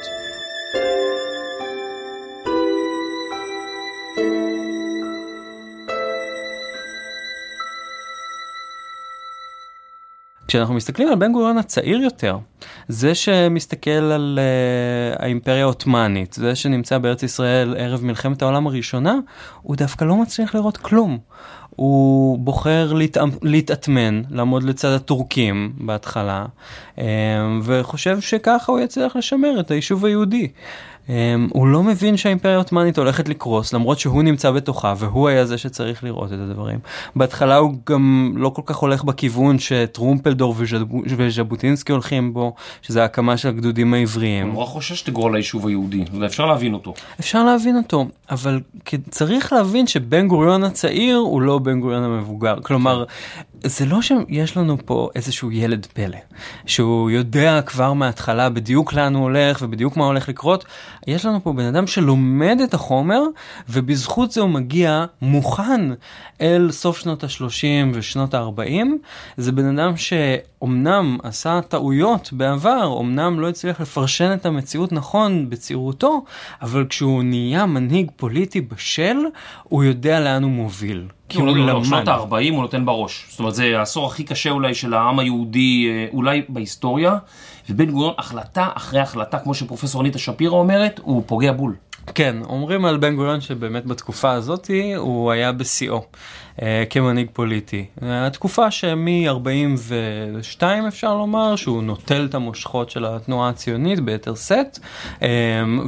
S2: כשאנחנו מסתכלים על בן גוריון הצעיר יותר, זה שמסתכל על uh, האימפריה העות'מאנית, זה שנמצא בארץ ישראל ערב מלחמת העולם הראשונה, הוא דווקא לא מצליח לראות כלום. הוא בוחר להת... להתאטמן, לעמוד לצד הטורקים בהתחלה, אה, וחושב שככה הוא יצליח לשמר את היישוב היהודי. Um, הוא לא מבין שהאימפריה העות'מאנית הולכת לקרוס למרות שהוא נמצא בתוכה והוא היה זה שצריך לראות את הדברים. בהתחלה הוא גם לא כל כך הולך בכיוון שטרומפלדור וז'בוטינסקי הולכים בו שזה ההקמה של הגדודים העבריים.
S1: הוא נורא חושש שתגרור ליישוב היהודי ואפשר להבין אותו.
S2: אפשר להבין אותו אבל צריך להבין שבן גוריון הצעיר הוא לא בן גוריון המבוגר. כלומר, זה לא שיש לנו פה איזשהו ילד פלא, שהוא יודע כבר מההתחלה בדיוק לאן הוא הולך ובדיוק מה הולך לקרות. יש לנו פה בן אדם שלומד את החומר, ובזכות זה הוא מגיע מוכן אל סוף שנות ה-30 ושנות ה-40. זה בן אדם שאומנם עשה טעויות בעבר, אמנם לא הצליח לפרשן את המציאות נכון בצעירותו, אבל כשהוא נהיה מנהיג פוליטי בשל, הוא יודע לאן הוא מוביל.
S1: כי הוא לא, למד. שנות ה-40 הוא נותן בראש. זאת אומרת, זה העשור הכי קשה אולי של העם היהודי, אה, אולי בהיסטוריה. ובן גוריון, החלטה אחרי החלטה, כמו שפרופסור אניטה שפירא אומרת, הוא פוגע בול.
S2: כן, אומרים על בן גוריון שבאמת בתקופה הזאת הוא היה בשיאו אה, כמנהיג פוליטי. התקופה שמ-42 אפשר לומר שהוא נוטל את המושכות של התנועה הציונית ביתר שאת, אה,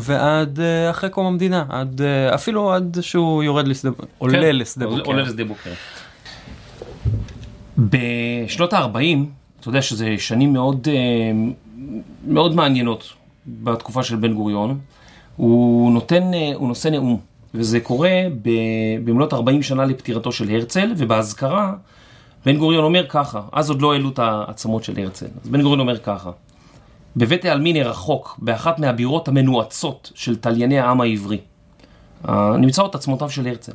S2: ועד אה, אחרי קום המדינה, עד, אה, אפילו עד שהוא יורד לשדה, כן, עולה לשדה בוקר.
S1: עולה לשדה בוקר. בשנות ה-40, אתה יודע שזה שנים מאוד, אה, מאוד מעניינות בתקופה של בן גוריון. הוא נותן, אה, הוא נושא נאום, וזה קורה במלאת 40 שנה לפטירתו של הרצל, ובאזכרה בן גוריון אומר ככה, אז עוד לא העלו את העצמות של הרצל, אז בן גוריון אומר ככה, בבית העלמין הרחוק, באחת מהבירות המנועצות של תלייני העם העברי, נמצאות עצמותיו של הרצל.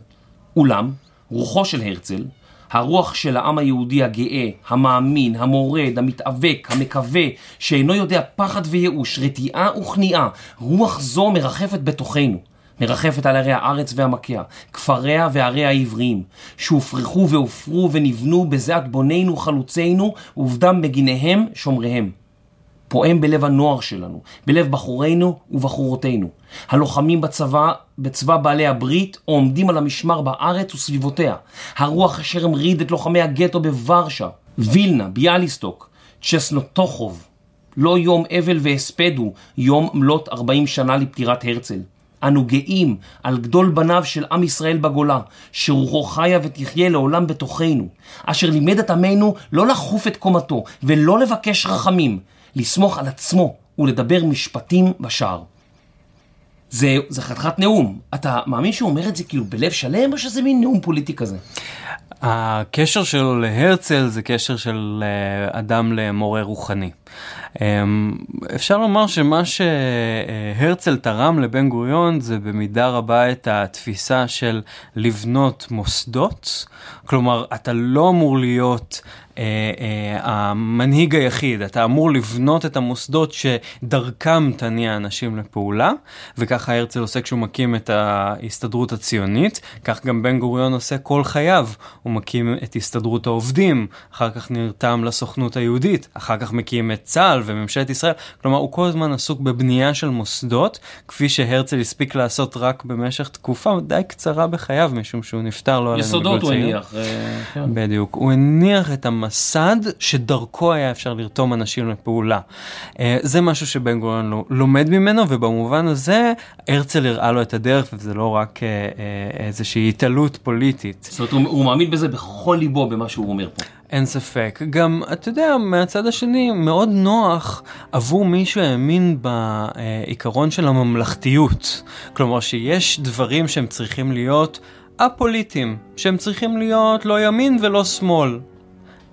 S1: אולם, רוחו של הרצל, הרוח של העם היהודי הגאה, המאמין, המורד, המתאבק, המקווה, שאינו יודע פחד וייאוש, רתיעה וכניעה, רוח זו מרחפת בתוכנו. מרחפת על ערי הארץ ועמקיה, כפריה ועריה העבריים, שהופרחו והופרו ונבנו בזיעת בונינו חלוצינו, ובדם מגיניהם שומריהם. פועם בלב הנוער שלנו, בלב בחורינו ובחורותינו. הלוחמים בצבא, בצבא בעלי הברית, עומדים על המשמר בארץ וסביבותיה. הרוח אשר המריד את לוחמי הגטו בוורשה, וילנה, ביאליסטוק, צ'סנוטוחוב. לא יום אבל והספד הוא, יום מלאת 40 שנה לפטירת הרצל. אנו גאים על גדול בניו של עם ישראל בגולה, שרוחו חיה ותחיה לעולם בתוכנו, אשר לימד את עמנו לא לחוף את קומתו ולא לבקש רחמים, לסמוך על עצמו ולדבר משפטים בשער. זה, זה חתיכת נאום. אתה מאמין שהוא אומר את זה כאילו בלב שלם, או שזה מין נאום פוליטי כזה?
S2: הקשר שלו להרצל זה קשר של אה, אדם למורה רוחני. אמ, אפשר לומר שמה שהרצל תרם לבן גוריון זה במידה רבה את התפיסה של לבנות מוסדות, כלומר אתה לא אמור להיות אה, אה, המנהיג היחיד, אתה אמור לבנות את המוסדות שדרכם תניע אנשים לפעולה, וככה הרצל עושה כשהוא מקים את ההסתדרות הציונית, כך גם בן גוריון עושה כל חייו, הוא מקים את הסתדרות העובדים, אחר כך נרתם לסוכנות היהודית, אחר כך מקים את צה"ל וממשלת ישראל, כלומר הוא כל הזמן עסוק בבנייה של מוסדות, כפי שהרצל הספיק לעשות רק במשך תקופה די קצרה בחייו, משום שהוא נפטר לא
S1: עלינו בגיל צעיר. יסודות הוא הניח. אה,
S2: כן. בדיוק, הוא הניח את המסד שדרכו היה אפשר לרתום אנשים לפעולה. אה, זה משהו שבן גוריון לומד ממנו, ובמובן הזה הרצל הראה לו את הדרך, וזה לא רק אה, איזושהי התעלות פוליטית.
S1: זאת אומרת, הוא, הוא מאמין בזה בכל ליבו, במה שהוא אומר פה.
S2: אין ספק. גם, אתה יודע, מהצד השני, מאוד נוח עבור מי שהאמין בעיקרון של הממלכתיות. כלומר, שיש דברים שהם צריכים להיות א-פוליטיים, שהם צריכים להיות לא ימין ולא שמאל.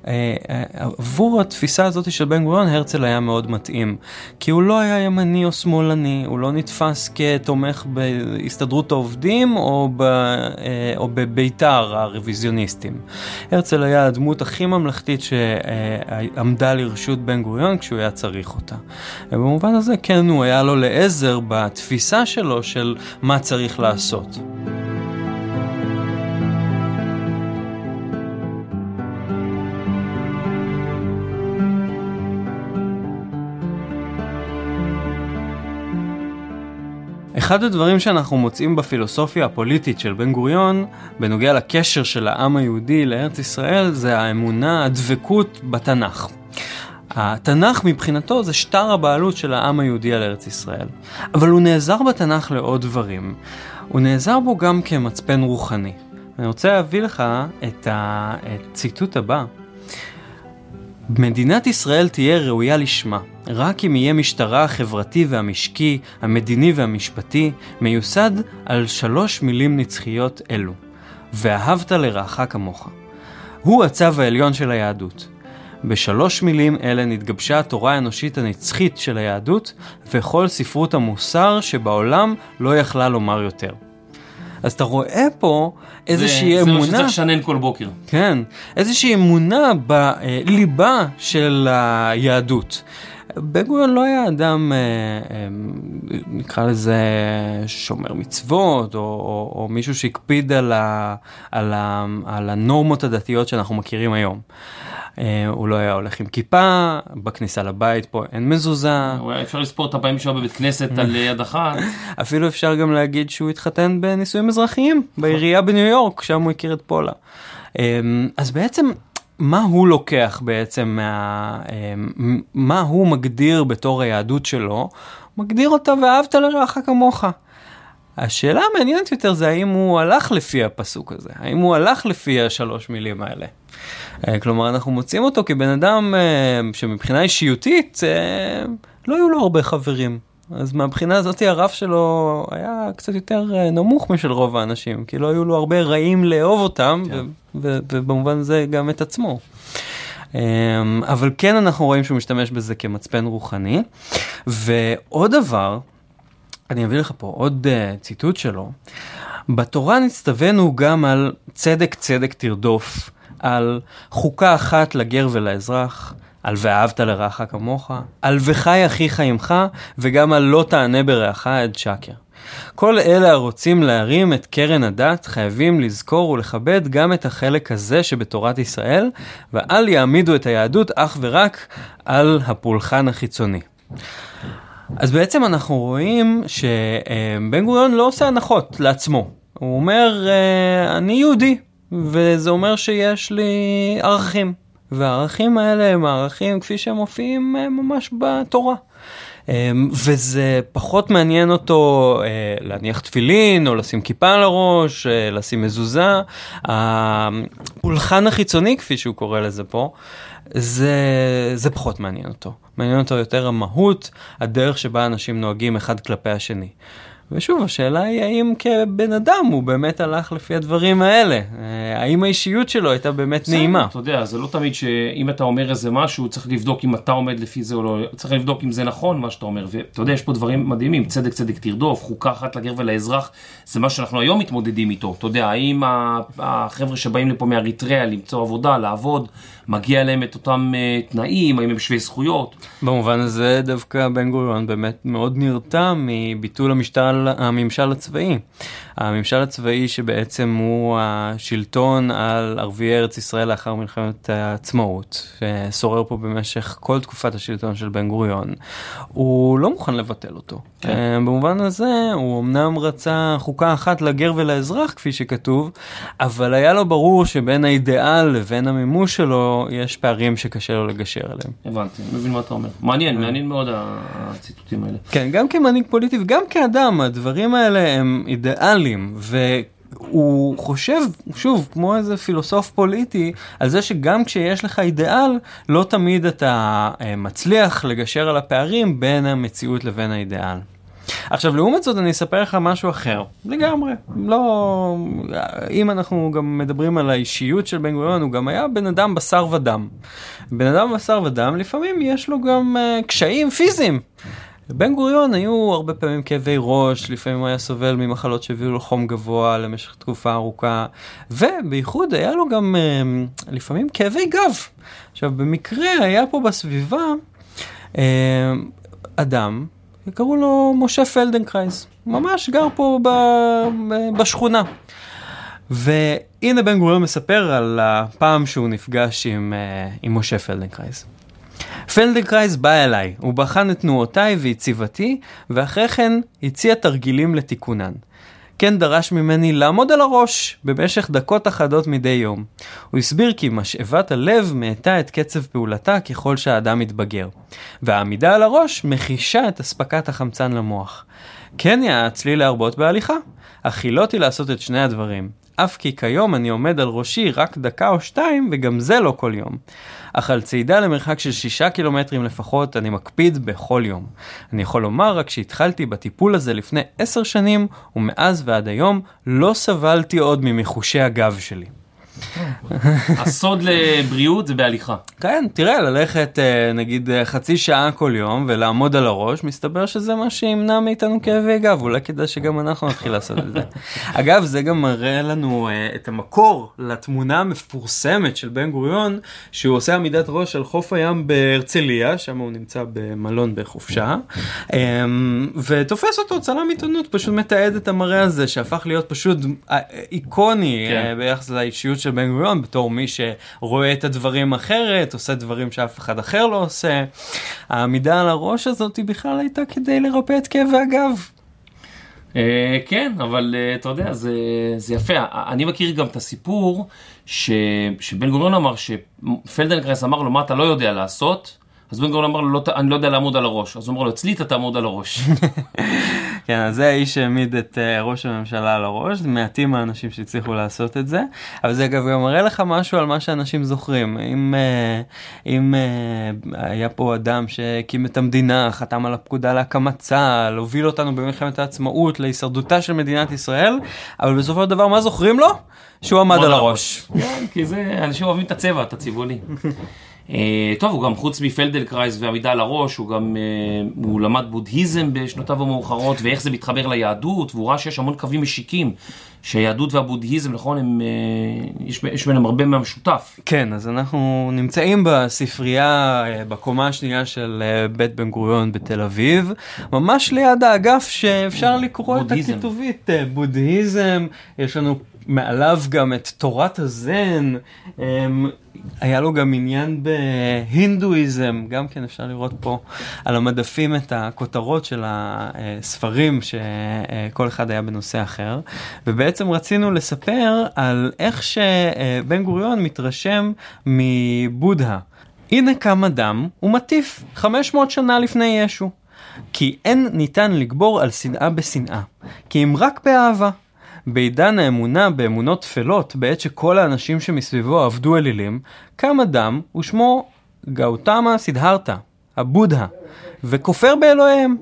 S2: אה, אה, עבור התפיסה הזאת של בן גוריון הרצל היה מאוד מתאים כי הוא לא היה ימני או שמאלני, הוא לא נתפס כתומך בהסתדרות העובדים או, ב, אה, או בבית"ר הרוויזיוניסטים. הרצל היה הדמות הכי ממלכתית שעמדה לרשות בן גוריון כשהוא היה צריך אותה. ובמובן הזה כן הוא היה לו לעזר בתפיסה שלו של מה צריך לעשות. אחד הדברים שאנחנו מוצאים בפילוסופיה הפוליטית של בן גוריון, בנוגע לקשר של העם היהודי לארץ ישראל, זה האמונה, הדבקות בתנ"ך. התנ"ך מבחינתו זה שטר הבעלות של העם היהודי על ארץ ישראל. אבל הוא נעזר בתנ"ך לעוד דברים. הוא נעזר בו גם כמצפן רוחני. אני רוצה להביא לך את הציטוט הבא. מדינת ישראל תהיה ראויה לשמה, רק אם יהיה משטרה החברתי והמשקי, המדיני והמשפטי, מיוסד על שלוש מילים נצחיות אלו. ואהבת לרעך כמוך. הוא הצו העליון של היהדות. בשלוש מילים אלה נתגבשה התורה האנושית הנצחית של היהדות, וכל ספרות המוסר שבעולם לא יכלה לומר יותר. אז אתה רואה פה איזושהי
S1: זה,
S2: אמונה...
S1: זה מה שצריך לשנן כל בוקר.
S2: כן, איזושהי אמונה בליבה של היהדות. בן גוריון לא היה אדם, אה, אה, נקרא לזה שומר מצוות, או, או, או מישהו שהקפיד על, ה, על, ה, על הנורמות הדתיות שאנחנו מכירים היום. אה, הוא לא היה הולך עם כיפה, בכניסה לבית פה אין מזוזה.
S1: אפשר לספור את הפעמים שלו בבית כנסת על יד אחת.
S2: אפילו אפשר גם להגיד שהוא התחתן בנישואים אזרחיים בעירייה בניו יורק, שם הוא הכיר את פולה. אז בעצם מה הוא לוקח בעצם, מה, מה הוא מגדיר בתור היהדות שלו, מגדיר אותה ואהבת לרעך כמוך. השאלה המעניינת יותר זה האם הוא הלך לפי הפסוק הזה, האם הוא הלך לפי השלוש מילים האלה. אה, כלומר, אנחנו מוצאים אותו כבן אדם אה, שמבחינה אישיותית אה, לא היו לו הרבה חברים. אז מהבחינה הזאת הרף שלו היה קצת יותר נמוך משל רוב האנשים, כי לא היו לו הרבה רעים לאהוב אותם, כן. ובמובן זה גם את עצמו. אבל כן אנחנו רואים שהוא משתמש בזה כמצפן רוחני. ועוד דבר, אני אביא לך פה עוד uh, ציטוט שלו. בתורה נצטווינו גם על צדק צדק תרדוף, על חוקה אחת לגר ולאזרח, על ואהבת לרעך כמוך, על וחי אחיך עמך, וגם על לא תענה ברעך עד שקר. כל אלה הרוצים להרים את קרן הדת חייבים לזכור ולכבד גם את החלק הזה שבתורת ישראל, ואל יעמידו את היהדות אך ורק על הפולחן החיצוני. אז בעצם אנחנו רואים שבן גוריון לא עושה הנחות לעצמו. הוא אומר, אה, אני יהודי, וזה אומר שיש לי ערכים. והערכים האלה הם הערכים כפי שהם מופיעים אה, ממש בתורה. אה, וזה פחות מעניין אותו להניח תפילין, או לשים כיפה על הראש, לשים מזוזה. הפולחן החיצוני, כפי שהוא קורא לזה פה, זה, זה פחות מעניין אותו. מעניין אותו יותר המהות, הדרך שבה אנשים נוהגים אחד כלפי השני. ושוב, השאלה היא האם כבן אדם הוא באמת הלך לפי הדברים האלה. אה, האם האישיות שלו הייתה באמת בסדר, נעימה.
S1: אתה יודע, זה לא תמיד שאם אתה אומר איזה משהו, צריך לבדוק אם אתה עומד לפי זה או לא, צריך לבדוק אם זה נכון מה שאתה אומר. ואתה יודע, יש פה דברים מדהימים, צדק צדק תרדוף, חוקה אחת לגר ולאזרח, זה מה שאנחנו היום מתמודדים איתו. אתה יודע, האם החבר'ה שבאים לפה מאריתריאה למצוא עבודה, לעבוד, מגיע להם את אותם uh, תנאים, האם הם שווי זכויות.
S2: במובן הזה דווקא בן גוריון באמת מאוד נרתע מביטול המשטר, הממשל הצבאי. הממשל הצבאי שבעצם הוא השלטון על ערביי ארץ ישראל לאחר מלחמת העצמאות, ששורר פה במשך כל תקופת השלטון של בן גוריון, הוא לא מוכן לבטל אותו. כן. אה, במובן הזה הוא אמנם רצה חוקה אחת לגר ולאזרח כפי שכתוב, אבל היה לו ברור שבין האידיאל לבין המימוש שלו יש פערים שקשה לו לגשר עליהם.
S1: הבנתי, מבין מה אתה אומר. מעניין. מעניין מאוד הציטוטים האלה.
S2: כן, גם כמנהיג פוליטי וגם כאדם, הדברים האלה הם אידיאליים, והוא חושב, שוב, כמו איזה פילוסוף פוליטי, על זה שגם כשיש לך אידיאל, לא תמיד אתה אה, מצליח לגשר על הפערים בין המציאות לבין האידיאל. עכשיו, לעומת זאת, אני אספר לך משהו אחר, לגמרי. לא... אם אנחנו גם מדברים על האישיות של בן גוריון, הוא גם היה בן אדם בשר ודם. בן אדם בשר ודם, לפעמים יש לו גם uh, קשיים פיזיים. לבן גוריון היו הרבה פעמים כאבי ראש, לפעמים הוא היה סובל ממחלות שהביאו לו חום גבוה למשך תקופה ארוכה, ובייחוד היה לו גם אה, לפעמים כאבי גב. עכשיו, במקרה היה פה בסביבה אה, אדם וקראו לו משה פלדנקרייס, ממש גר פה ב, בשכונה. והנה בן גוריון מספר על הפעם שהוא נפגש עם, עם משה פלדנקרייס. פלדנקרייס בא אליי, הוא בחן את תנועותיי ויציבתי, ואחרי כן הציע תרגילים לתיקונן. כן דרש ממני לעמוד על הראש במשך דקות אחדות מדי יום. הוא הסביר כי משאבת הלב מאטה את קצב פעולתה ככל שהאדם מתבגר, והעמידה על הראש מחישה את אספקת החמצן למוח. כן יעץ לי להרבות בהליכה, אך חילותי לעשות את שני הדברים. אף כי כיום אני עומד על ראשי רק דקה או שתיים, וגם זה לא כל יום. אך על צעידה למרחק של שישה קילומטרים לפחות, אני מקפיד בכל יום. אני יכול לומר רק שהתחלתי בטיפול הזה לפני עשר שנים, ומאז ועד היום לא סבלתי עוד ממחושי הגב שלי.
S1: הסוד לבריאות זה בהליכה.
S2: כן, תראה, ללכת אה, נגיד אה, חצי שעה כל יום ולעמוד על הראש, מסתבר שזה מה שימנע מאיתנו כאבי גב, אולי כדאי שגם אנחנו נתחיל לעשות את זה. אגב, זה גם מראה לנו uh, את המקור לתמונה המפורסמת של בן גוריון, שהוא עושה עמידת ראש על חוף הים בהרצליה, שם הוא נמצא במלון בחופשה, אממ, ותופס אותו צלם עיתונות, פשוט מתעד את המראה הזה, שהפך להיות פשוט איקוני כן. ביחס לאישיות של בן גוריון, בתור מי שרואה את הדברים אחרת, עושה דברים שאף אחד אחר לא עושה. העמידה על הראש הזאת היא בכלל הייתה כדי לרפא את כאבי הגב.
S1: אה, כן, אבל אה, אתה יודע, זה יפה. אני מכיר גם את הסיפור שבן גוריון אמר, שפלדנקרייס אמר לו, מה אתה לא יודע לעשות? אז בן גוריון אמר לו, לא, אני לא יודע לעמוד על הראש. אז הוא אמר לו, אצלי אתה תעמוד על הראש.
S2: כן, אז זה האיש שהעמיד את uh, ראש הממשלה על הראש, מעטים האנשים שהצליחו לעשות את זה, אבל זה אגב גם מראה לך משהו על מה שאנשים זוכרים. אם, uh, אם uh, היה פה אדם שהקים את המדינה, חתם על הפקודה להקמת צה"ל, הוביל אותנו במלחמת העצמאות להישרדותה של מדינת ישראל, אבל בסופו של דבר מה זוכרים לו? שהוא עמד על הראש.
S1: כן, כי זה, אנשים אוהבים את הצבע, את הצבעוני. אה, טוב, הוא גם חוץ מפלדלקרייס ועמידה על הראש, הוא גם, אה, הוא למד בודהיזם בשנותיו המאוחרות, ואיך זה מתחבר ליהדות, והוא ראה שיש המון קווים משיקים, שהיהדות והבודהיזם, נכון, הם, אה, יש, יש ביניהם הרבה מהמשותף.
S2: כן, אז אנחנו נמצאים בספרייה, בקומה השנייה של בית בן גוריון בתל אביב, ממש ליד האגף שאפשר לקרוא בודהיזם. את הכיתובית, בודהיזם, יש לנו מעליו גם את תורת הזן, היה לו גם עניין בהינדואיזם, גם כן אפשר לראות פה על המדפים את הכותרות של הספרים שכל אחד היה בנושא אחר, ובעצם רצינו לספר על איך שבן גוריון מתרשם מבודהה. הנה קם אדם ומטיף 500 שנה לפני ישו. כי אין ניתן לגבור על שנאה בשנאה, כי אם רק באהבה. בעידן האמונה באמונות טפלות, בעת שכל האנשים שמסביבו עבדו אלילים, קם אדם ושמו גאותמה סידהרתה, הבודהה, וכופר באלוהיהם.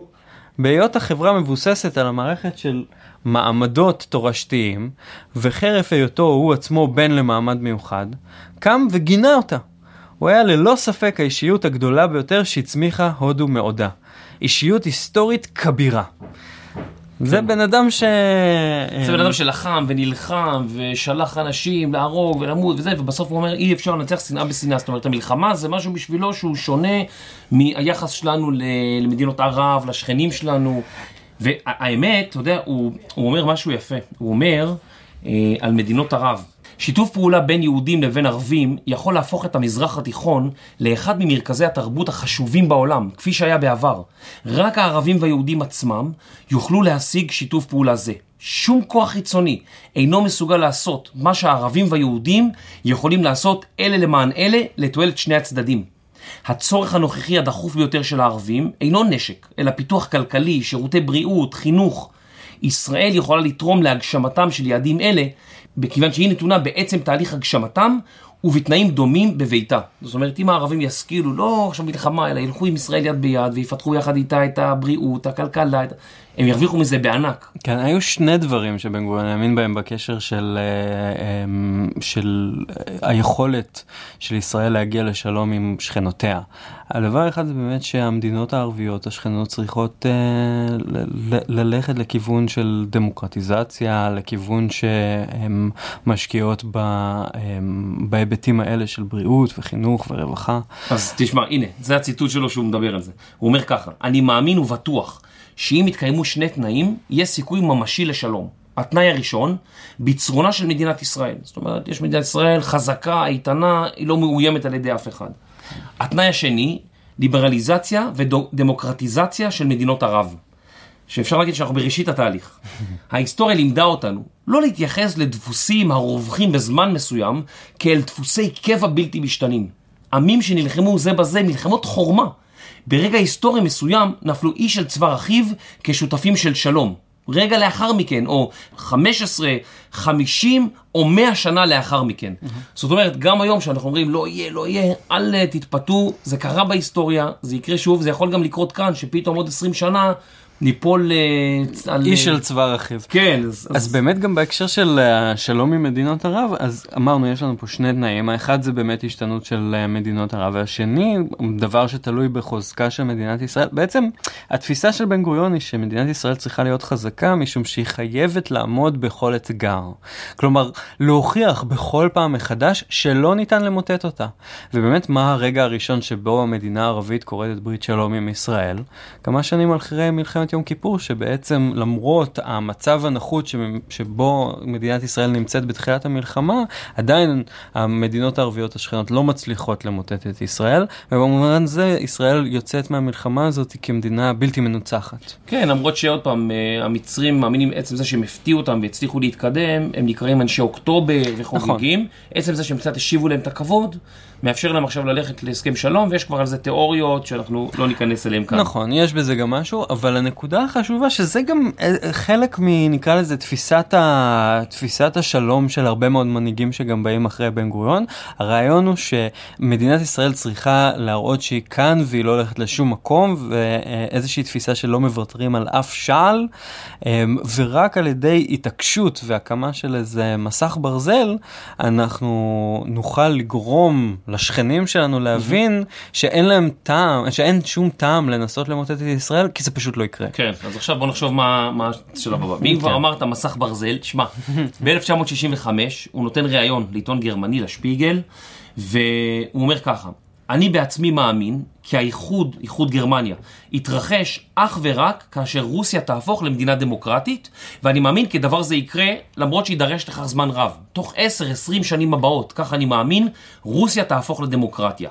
S2: בהיות החברה מבוססת על המערכת של מעמדות תורשתיים, וחרף היותו הוא עצמו בן למעמד מיוחד, קם וגינה אותה. הוא היה ללא ספק האישיות הגדולה ביותר שהצמיחה הודו מעודה. אישיות היסטורית כבירה. זה בן אדם ש...
S1: זה בן אדם שלחם ונלחם ושלח אנשים להרוג ולמות וזה, ובסוף הוא אומר אי אפשר לנצח שנאה בשנאה. זאת אומרת, המלחמה זה משהו בשבילו שהוא שונה מהיחס שלנו למדינות ערב, לשכנים שלנו. והאמת, אתה יודע, הוא, הוא אומר משהו יפה. הוא אומר אה, על מדינות ערב. שיתוף פעולה בין יהודים לבין ערבים יכול להפוך את המזרח התיכון לאחד ממרכזי התרבות החשובים בעולם, כפי שהיה בעבר. רק הערבים והיהודים עצמם יוכלו להשיג שיתוף פעולה זה. שום כוח חיצוני אינו מסוגל לעשות מה שהערבים והיהודים יכולים לעשות אלה למען אלה לתועלת שני הצדדים. הצורך הנוכחי הדחוף ביותר של הערבים אינו נשק, אלא פיתוח כלכלי, שירותי בריאות, חינוך. ישראל יכולה לתרום להגשמתם של יעדים אלה בכיוון שהיא נתונה בעצם תהליך הגשמתם ובתנאים דומים בביתה. זאת אומרת, אם הערבים ישכילו, לא עכשיו מלחמה, אלא ילכו עם ישראל יד ביד ויפתחו יחד איתה את הבריאות, הכלכלה, הם ירוויחו מזה בענק.
S2: כן, היו שני דברים שבן גוריון האמין בהם בקשר של, אה, אמ, של היכולת של ישראל להגיע לשלום עם שכנותיה. הדבר האחד זה באמת שהמדינות הערביות, השכנות, צריכות אה, ללכת לכיוון של דמוקרטיזציה, לכיוון שהן משקיעות ב, אמ, בהיבטים האלה של בריאות וחינוך ורווחה.
S1: אז תשמע, הנה, זה הציטוט שלו שהוא מדבר על זה. הוא אומר ככה, אני מאמין ובטוח. שאם יתקיימו שני תנאים, יהיה סיכוי ממשי לשלום. התנאי הראשון, בצרונה של מדינת ישראל. זאת אומרת, יש מדינת ישראל חזקה, איתנה, היא לא מאוימת על ידי אף אחד. התנאי השני, ליברליזציה ודמוקרטיזציה של מדינות ערב. שאפשר להגיד שאנחנו בראשית התהליך. ההיסטוריה לימדה אותנו לא להתייחס לדפוסים הרווחים בזמן מסוים כאל דפוסי קבע בלתי משתנים. עמים שנלחמו זה בזה מלחמות חורמה ברגע היסטורי מסוים נפלו איש אל צוואר אחיו כשותפים של שלום. רגע לאחר מכן, או 15, 50 או 100 שנה לאחר מכן. זאת אומרת, גם היום שאנחנו אומרים לא יהיה, לא יהיה, אל תתפתו, זה קרה בהיסטוריה, זה יקרה שוב, זה יכול גם לקרות כאן, שפתאום עוד 20 שנה ניפול אה, על...
S2: איש של צבא רכיב.
S1: כן, אז...
S2: אז באמת גם בהקשר של אה, שלום עם מדינות ערב, אז אמרנו יש לנו פה שני תנאים, האחד זה באמת השתנות של אה, מדינות ערב, והשני, דבר שתלוי בחוזקה של מדינת ישראל, בעצם התפיסה של בן גוריון היא שמדינת ישראל צריכה להיות חזקה משום שהיא חייבת לעמוד בכל אתגר. כלומר, להוכיח בכל פעם מחדש שלא ניתן למוטט אותה. ובאמת, מה הרגע הראשון שבו המדינה הערבית כורתת ברית שלום עם ישראל? כמה שנים אחרי מלחמת יום כיפור, שבעצם למרות המצב הנחות שבו מדינת ישראל נמצאת בתחילת המלחמה, עדיין המדינות הערביות השכנות לא מצליחות למוטט את ישראל, ובמובן זה ישראל יוצאת מהמלחמה הזאת כמדינה בלתי מנוצחת.
S1: כן, למרות שעוד פעם, אה, המצרים מאמינים עצם זה שהם הפתיעו אותם והצליחו להתקדם, הם נקראים אנשי אוקטובר וחוגגים. נכון. עצם זה שהם קצת השיבו להם את הכבוד, מאפשר להם עכשיו ללכת להסכם שלום, ויש כבר על זה תיאוריות שאנחנו לא ניכנס אליהן כאן.
S2: נכון, יש בזה גם משהו, אבל הנקודה החשובה שזה גם אה, חלק מ... נקרא לזה תפיסת, ה... תפיסת השלום של הרבה מאוד מנהיגים שגם באים אחרי בן גוריון. הרעיון הוא שמדינת ישראל צריכה להראות שהיא כאן והיא לא הולכת לשום מקום, ואיזושהי תפיסה שלא מוותרים על אף שעל, אמ, ורק על ידי התעקשות והקמה של איזה מסך ברזל, אנחנו נוכל לגרום לשכנים שלנו להבין שאין להם טעם, שאין שום טעם לנסות למוטט את ישראל, כי זה פשוט לא יקרה.
S1: כן, אז עכשיו בוא נחשוב מה השלב הבא. ואם כבר כן. אמרת מסך ברזל, תשמע, ב-1965 הוא נותן ראיון לעיתון גרמני, לשפיגל, והוא אומר ככה, אני בעצמי מאמין כי האיחוד, איחוד גרמניה, יתרחש אך ורק כאשר רוסיה תהפוך למדינה דמוקרטית, ואני מאמין כי דבר זה יקרה למרות שידרש לכך זמן רב. תוך 10-20 שנים הבאות, כך אני מאמין, רוסיה תהפוך לדמוקרטיה.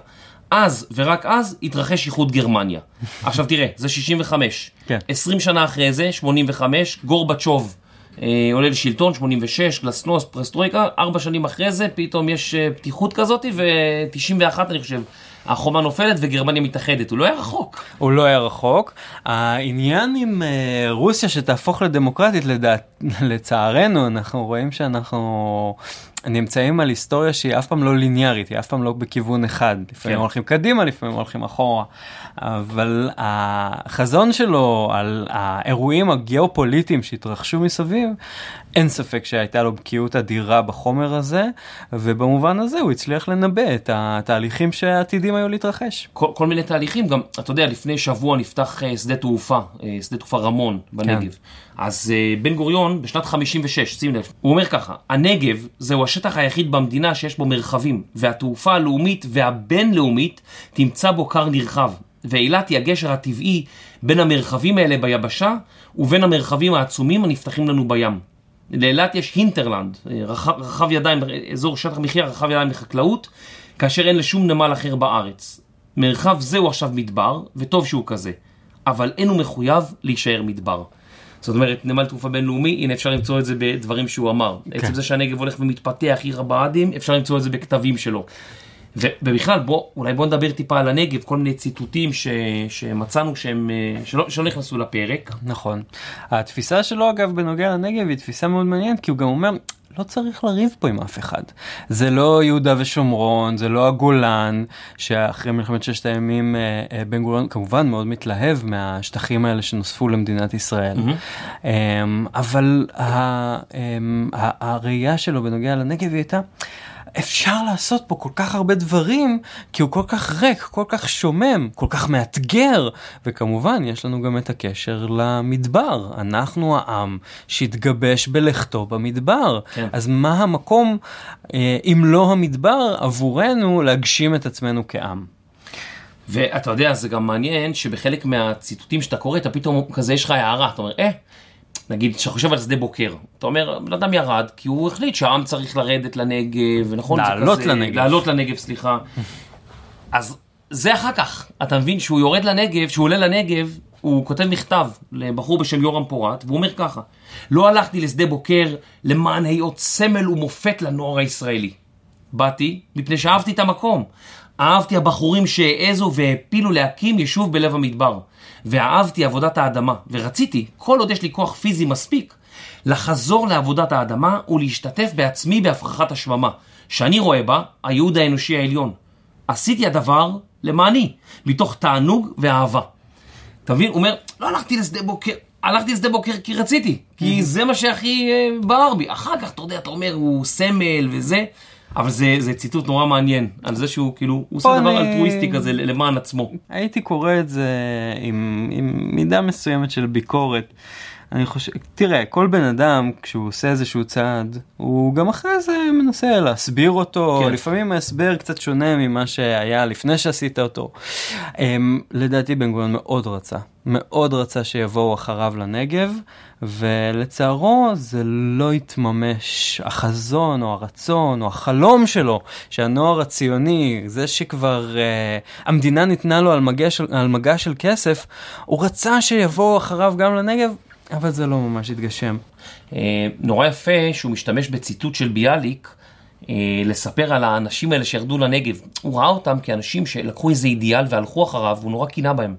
S1: אז ורק אז יתרחש איחוד גרמניה. עכשיו תראה, זה 65. כן. 20 שנה אחרי זה, 85, גורבצ'וב. אה, עולה לשלטון, 86, גלסנוס, פרסטרויקה, ארבע שנים אחרי זה פתאום יש אה, פתיחות כזאת, ו-91 אני חושב, החומה נופלת וגרמניה מתאחדת, הוא לא היה רחוק.
S2: הוא לא היה רחוק. העניין עם uh, רוסיה שתהפוך לדמוקרטית, לדעת, לצערנו, אנחנו רואים שאנחנו נמצאים על היסטוריה שהיא אף פעם לא ליניארית, היא אף פעם לא בכיוון אחד. לפעמים כן. הולכים קדימה, לפעמים הולכים אחורה. אבל החזון שלו על האירועים הגיאופוליטיים שהתרחשו מסביב, אין ספק שהייתה לו בקיאות אדירה בחומר הזה, ובמובן הזה הוא הצליח לנבא את התהליכים שעתידים היו להתרחש.
S1: כל, כל מיני תהליכים, גם, אתה יודע, לפני שבוע נפתח uh, שדה תעופה, uh, שדה תעופה רמון בנגב. כן. אז uh, בן גוריון, בשנת 56, שים לב, הוא אומר ככה, הנגב זהו השטח היחיד במדינה שיש בו מרחבים, והתעופה הלאומית והבינלאומית תמצא בו כר נרחב. ואילת היא הגשר הטבעי בין המרחבים האלה ביבשה ובין המרחבים העצומים הנפתחים לנו בים. לאילת יש הינטרלנד, רחב, רחב ידיים, אזור שטח מחיה רחב ידיים לחקלאות, כאשר אין לשום נמל אחר בארץ. מרחב זה הוא עכשיו מדבר, וטוב שהוא כזה, אבל אין הוא מחויב להישאר מדבר. זאת אומרת, נמל תעופה בינלאומי, הנה אפשר למצוא את זה בדברים שהוא אמר. כן. עצם זה שהנגב הולך ומתפתח, עיר הבה"דים, אפשר למצוא את זה בכתבים שלו. ובכלל, בוא, אולי בוא נדבר טיפה על הנגב, כל מיני ציטוטים ש, שמצאנו שהם, אה, שלא, שלא נכנסו לפרק.
S2: נכון. התפיסה שלו, אגב, בנוגע לנגב היא תפיסה מאוד מעניינת, כי הוא גם אומר, לא צריך לריב פה עם אף אחד. זה לא יהודה ושומרון, זה לא הגולן, שאחרי מלחמת ששת הימים אה, אה, בן גוריון כמובן מאוד מתלהב מהשטחים האלה שנוספו למדינת ישראל. Mm-hmm. אבל אמ, הראייה שלו בנוגע לנגב היא הייתה... אפשר לעשות פה כל כך הרבה דברים, כי הוא כל כך ריק, כל כך שומם, כל כך מאתגר. וכמובן, יש לנו גם את הקשר למדבר. אנחנו העם שהתגבש בלכתו במדבר. כן. אז מה המקום, אה, אם לא המדבר, עבורנו להגשים את עצמנו כעם?
S1: ואתה יודע, זה גם מעניין שבחלק מהציטוטים שאתה קורא, אתה פתאום כזה, יש לך הערה, אתה אומר, אה, נגיד, כשאתה חושב על שדה בוקר, אתה אומר, בן אדם ירד, כי הוא החליט שהעם צריך לרדת לנגב, נכון?
S2: לעלות כזה, לנגב.
S1: לעלות לנגב, סליחה. אז זה אחר כך, אתה מבין שהוא יורד לנגב, שהוא עולה לנגב, הוא כותב מכתב לבחור בשם יורם פורט, והוא אומר ככה, לא הלכתי לשדה בוקר למען היות סמל ומופת לנוער הישראלי. באתי מפני שאהבתי את המקום. אהבתי הבחורים שהעזו והעפילו להקים יישוב בלב המדבר. ואהבתי עבודת האדמה, ורציתי, כל עוד יש לי כוח פיזי מספיק, לחזור לעבודת האדמה ולהשתתף בעצמי בהפרחת השממה, שאני רואה בה הייעוד האנושי העליון. עשיתי הדבר למעני, מתוך תענוג ואהבה. אתה מבין? הוא אומר, לא הלכתי לשדה בוקר, הלכתי לשדה בוקר כי רציתי, כי זה מה שהכי אה, בער בי. אחר כך, אתה יודע, אתה אומר, הוא סמל וזה, אבל זה, זה ציטוט נורא מעניין, על זה שהוא כאילו, הוא עושה דבר
S2: אני-
S1: אלטרואיסטי כזה למען עצמו.
S2: הייתי קורא את זה עם, עם מידה מסוימת של ביקורת. אני חושב, תראה, כל בן אדם כשהוא עושה איזשהו צעד, הוא גם אחרי זה מנסה להסביר אותו,
S1: כן.
S2: לפעמים ההסבר קצת שונה ממה שהיה לפני שעשית אותו. Um, לדעתי בן גוריון מאוד רצה, מאוד רצה שיבואו אחריו לנגב, ולצערו זה לא התממש. החזון או הרצון או החלום שלו, שהנוער הציוני, זה שכבר uh, המדינה ניתנה לו על מגע, של, על מגע של כסף, הוא רצה שיבואו אחריו גם לנגב, אבל זה לא ממש התגשם.
S1: אה, נורא יפה שהוא משתמש בציטוט של ביאליק אה, לספר על האנשים האלה שירדו לנגב. הוא ראה אותם כאנשים שלקחו איזה אידיאל והלכו אחריו, והוא נורא קינה בהם.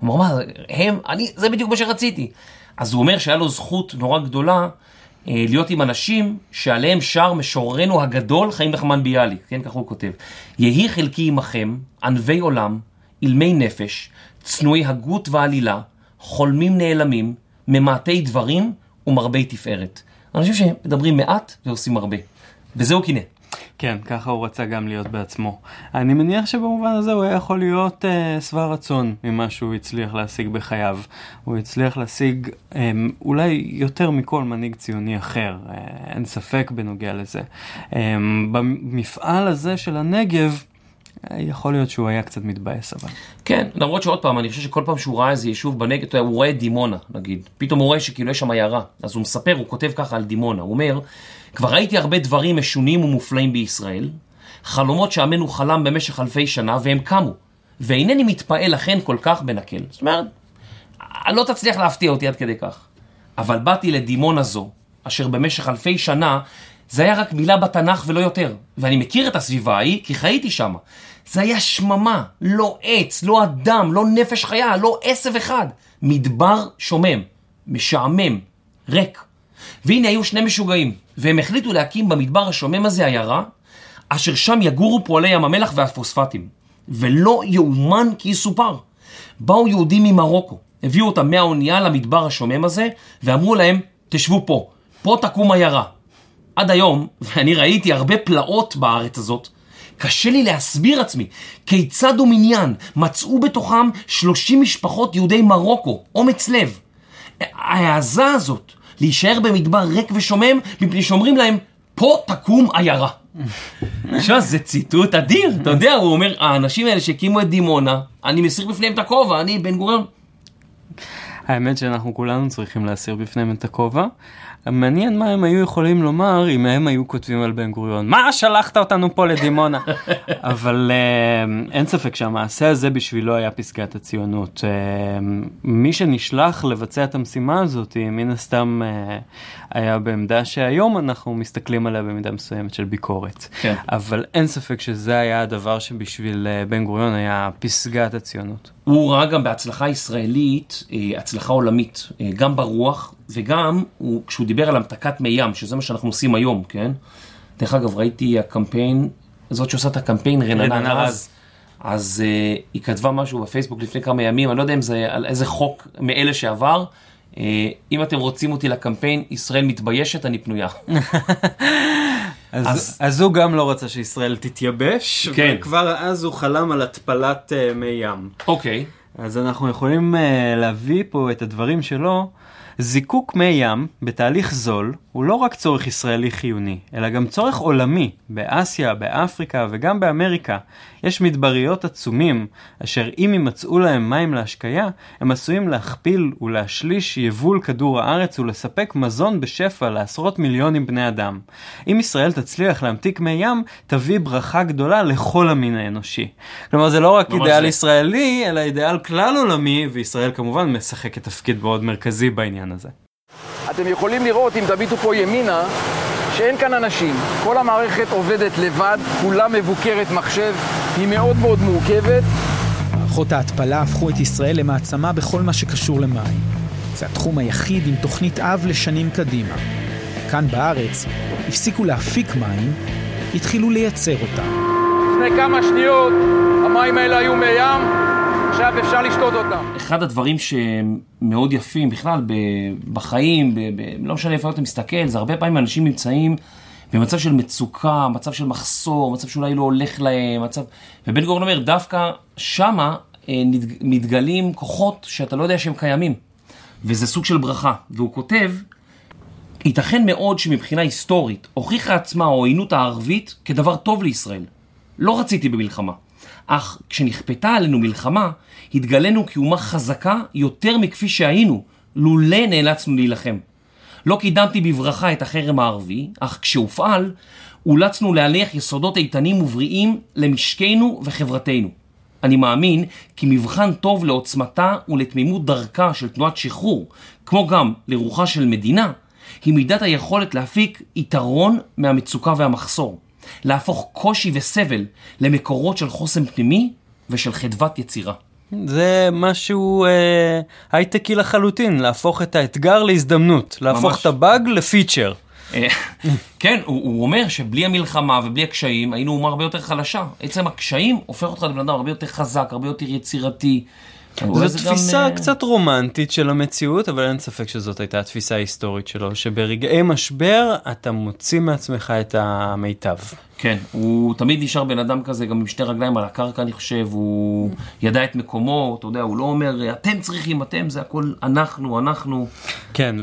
S1: הוא אמר, מה, הם, אני, זה בדיוק מה שרציתי. אז הוא אומר שהיה לו זכות נורא גדולה אה, להיות עם אנשים שעליהם שר משוררנו הגדול, חיים נחמן ביאליק, כן, ככה הוא כותב. יהי חלקי עמכם, ענבי עולם, אילמי נפש, צנועי הגות ועלילה, חולמים נעלמים, ממעטי דברים ומרבי תפארת. אנשים שמדברים מעט ועושים הרבה. וזה הוא קינא.
S2: כן, ככה הוא רצה גם להיות בעצמו. אני מניח שבמובן הזה הוא היה יכול להיות אה, שבע רצון ממה שהוא הצליח להשיג בחייו. הוא הצליח להשיג אה, אולי יותר מכל מנהיג ציוני אחר, אה, אין ספק בנוגע לזה. אה, במפעל הזה של הנגב, אה, יכול להיות שהוא היה קצת מתבאס אבל.
S1: כן, למרות שעוד פעם, אני חושב שכל פעם שהוא ראה איזה יישוב בנגב, הוא רואה דימונה, נגיד. פתאום הוא רואה שכאילו יש שם עיירה. אז הוא מספר, הוא כותב ככה על דימונה. הוא אומר, כבר ראיתי הרבה דברים משונים ומופלאים בישראל, חלומות שעמנו חלם במשך אלפי שנה, והם קמו. ואינני מתפעל לכן כל כך בנקל. זאת אומרת, לא תצליח להפתיע אותי עד כדי כך. אבל באתי לדימונה זו, אשר במשך אלפי שנה, זה היה רק מילה בתנ"ך ולא יותר. ואני מכיר את הסביבה ההיא, כי חייתי שם. זה היה שממה, לא עץ, לא אדם, לא נפש חיה, לא עשב אחד. מדבר שומם, משעמם, ריק. והנה היו שני משוגעים, והם החליטו להקים במדבר השומם הזה עיירה, אשר שם יגורו פועלי ים המלח והפוספטים. ולא יאומן כי יסופר. באו יהודים ממרוקו, הביאו אותם מהאונייה למדבר השומם הזה, ואמרו להם, תשבו פה, פה תקום עיירה. עד היום, ואני ראיתי הרבה פלאות בארץ הזאת, קשה לי להסביר עצמי כיצד ומניין מצאו בתוכם 30 משפחות יהודי מרוקו, אומץ לב. ההעזה הזאת להישאר במדבר ריק ושומם, מפני שאומרים להם, פה תקום עיירה. עכשיו, זה ציטוט אדיר, אתה יודע, הוא אומר, האנשים האלה שהקימו את דימונה, אני מסיר בפניהם את הכובע, אני בן גוריון.
S2: האמת שאנחנו כולנו צריכים להסיר בפניהם את הכובע. מעניין מה הם היו יכולים לומר אם הם היו כותבים על בן גוריון. מה שלחת אותנו פה לדימונה? אבל uh, אין ספק שהמעשה הזה בשבילו היה פסגת הציונות. Uh, מי שנשלח לבצע את המשימה הזאת, מן הסתם uh, היה בעמדה שהיום אנחנו מסתכלים עליה במידה מסוימת של ביקורת.
S1: כן.
S2: אבל אין ספק שזה היה הדבר שבשביל בן גוריון היה פסגת הציונות.
S1: הוא ראה גם בהצלחה ישראלית, הצלחה עולמית, גם ברוח, וגם הוא, כשהוא דיבר על המתקת מי ים, שזה מה שאנחנו עושים היום, כן? דרך אגב, ראיתי הקמפיין, זאת שעושה את הקמפיין, רננה רז. אז uh, היא כתבה משהו בפייסבוק לפני כמה ימים, אני לא יודע אם זה על איזה חוק מאלה שעבר. Uh, אם אתם רוצים אותי לקמפיין, ישראל מתביישת, אני פנויה.
S2: אז,
S1: אז-
S2: אז... הוא גם לא רצה שישראל תתייבש,
S1: כן.
S2: וכבר אז הוא חלם על התפלת uh, מי ים.
S1: אוקיי.
S2: אז אנחנו יכולים uh, להביא פה את הדברים שלו. זיקוק מי ים בתהליך זול הוא לא רק צורך ישראלי חיוני, אלא גם צורך עולמי, באסיה, באפריקה וגם באמריקה. יש מדבריות עצומים, אשר אם יימצאו להם מים להשקיה, הם עשויים להכפיל ולהשליש יבול כדור הארץ ולספק מזון בשפע לעשרות מיליונים בני אדם. אם ישראל תצליח להמתיק מי ים, תביא ברכה גדולה לכל המין האנושי. כלומר זה לא רק
S1: ממש
S2: אידיאל
S1: זה.
S2: ישראלי, אלא אידיאל כלל עולמי, וישראל כמובן משחקת תפקיד מאוד מרכזי בעניין הזה.
S3: אתם יכולים לראות, אם תביטו פה ימינה, שאין כאן אנשים. כל המערכת עובדת לבד, כולה מבוקרת מחשב. היא מאוד מאוד מורכבת.
S4: מערכות ההתפלה הפכו את ישראל למעצמה בכל מה שקשור למים. זה התחום היחיד עם תוכנית אב לשנים קדימה. כאן בארץ הפסיקו להפיק מים, התחילו לייצר אותם.
S3: לפני כמה שניות המים האלה היו מים, עכשיו אפשר לשתות אותם.
S1: אחד הדברים שמאוד יפים בכלל בחיים, ב- ב- לא משנה איפה אתה מסתכל, זה הרבה פעמים אנשים נמצאים במצב של מצוקה, מצב של מחסור, מצב שאולי לא הולך להם, מצב... ובן גוריון אומר, דווקא שמה אה, מתגלים כוחות שאתה לא יודע שהם קיימים. וזה סוג של ברכה. והוא כותב, ייתכן מאוד שמבחינה היסטורית הוכיחה עצמה העוינות הערבית כדבר טוב לישראל. לא רציתי במלחמה. אך כשנכפתה עלינו מלחמה, התגלינו כאומה חזקה יותר מכפי שהיינו, לולא נאלצנו להילחם. לא קידמתי בברכה את החרם הערבי, אך כשהופעל, אולצנו להניח יסודות איתנים ובריאים למשקנו וחברתנו. אני מאמין כי מבחן טוב לעוצמתה ולתמימות דרכה של תנועת שחרור, כמו גם לרוחה של מדינה, היא מידת היכולת להפיק יתרון מהמצוקה והמחסור. להפוך קושי וסבל למקורות של חוסן פנימי ושל חדוות יצירה.
S2: זה משהו אה, הייטקי לחלוטין, להפוך את האתגר להזדמנות, להפוך
S1: ממש.
S2: את הבאג לפיצ'ר.
S1: אה, כן, הוא, הוא אומר שבלי המלחמה ובלי הקשיים היינו אומה הרבה יותר חלשה. עצם הקשיים הופך אותך לבן אדם הרבה יותר חזק, הרבה יותר יצירתי.
S2: זו
S1: זה גם,
S2: תפיסה
S1: אה,
S2: קצת רומנטית של המציאות, אבל אין ספק שזאת הייתה התפיסה ההיסטורית שלו, שברגעי משבר אתה מוציא מעצמך את המיטב.
S1: כן, הוא תמיד נשאר בן אדם כזה, גם עם שתי רגליים על הקרקע, אני חושב, הוא ידע את מקומו, אתה יודע, הוא לא אומר, אתם צריכים, אתם, זה הכל אנחנו, אנחנו.
S2: כן,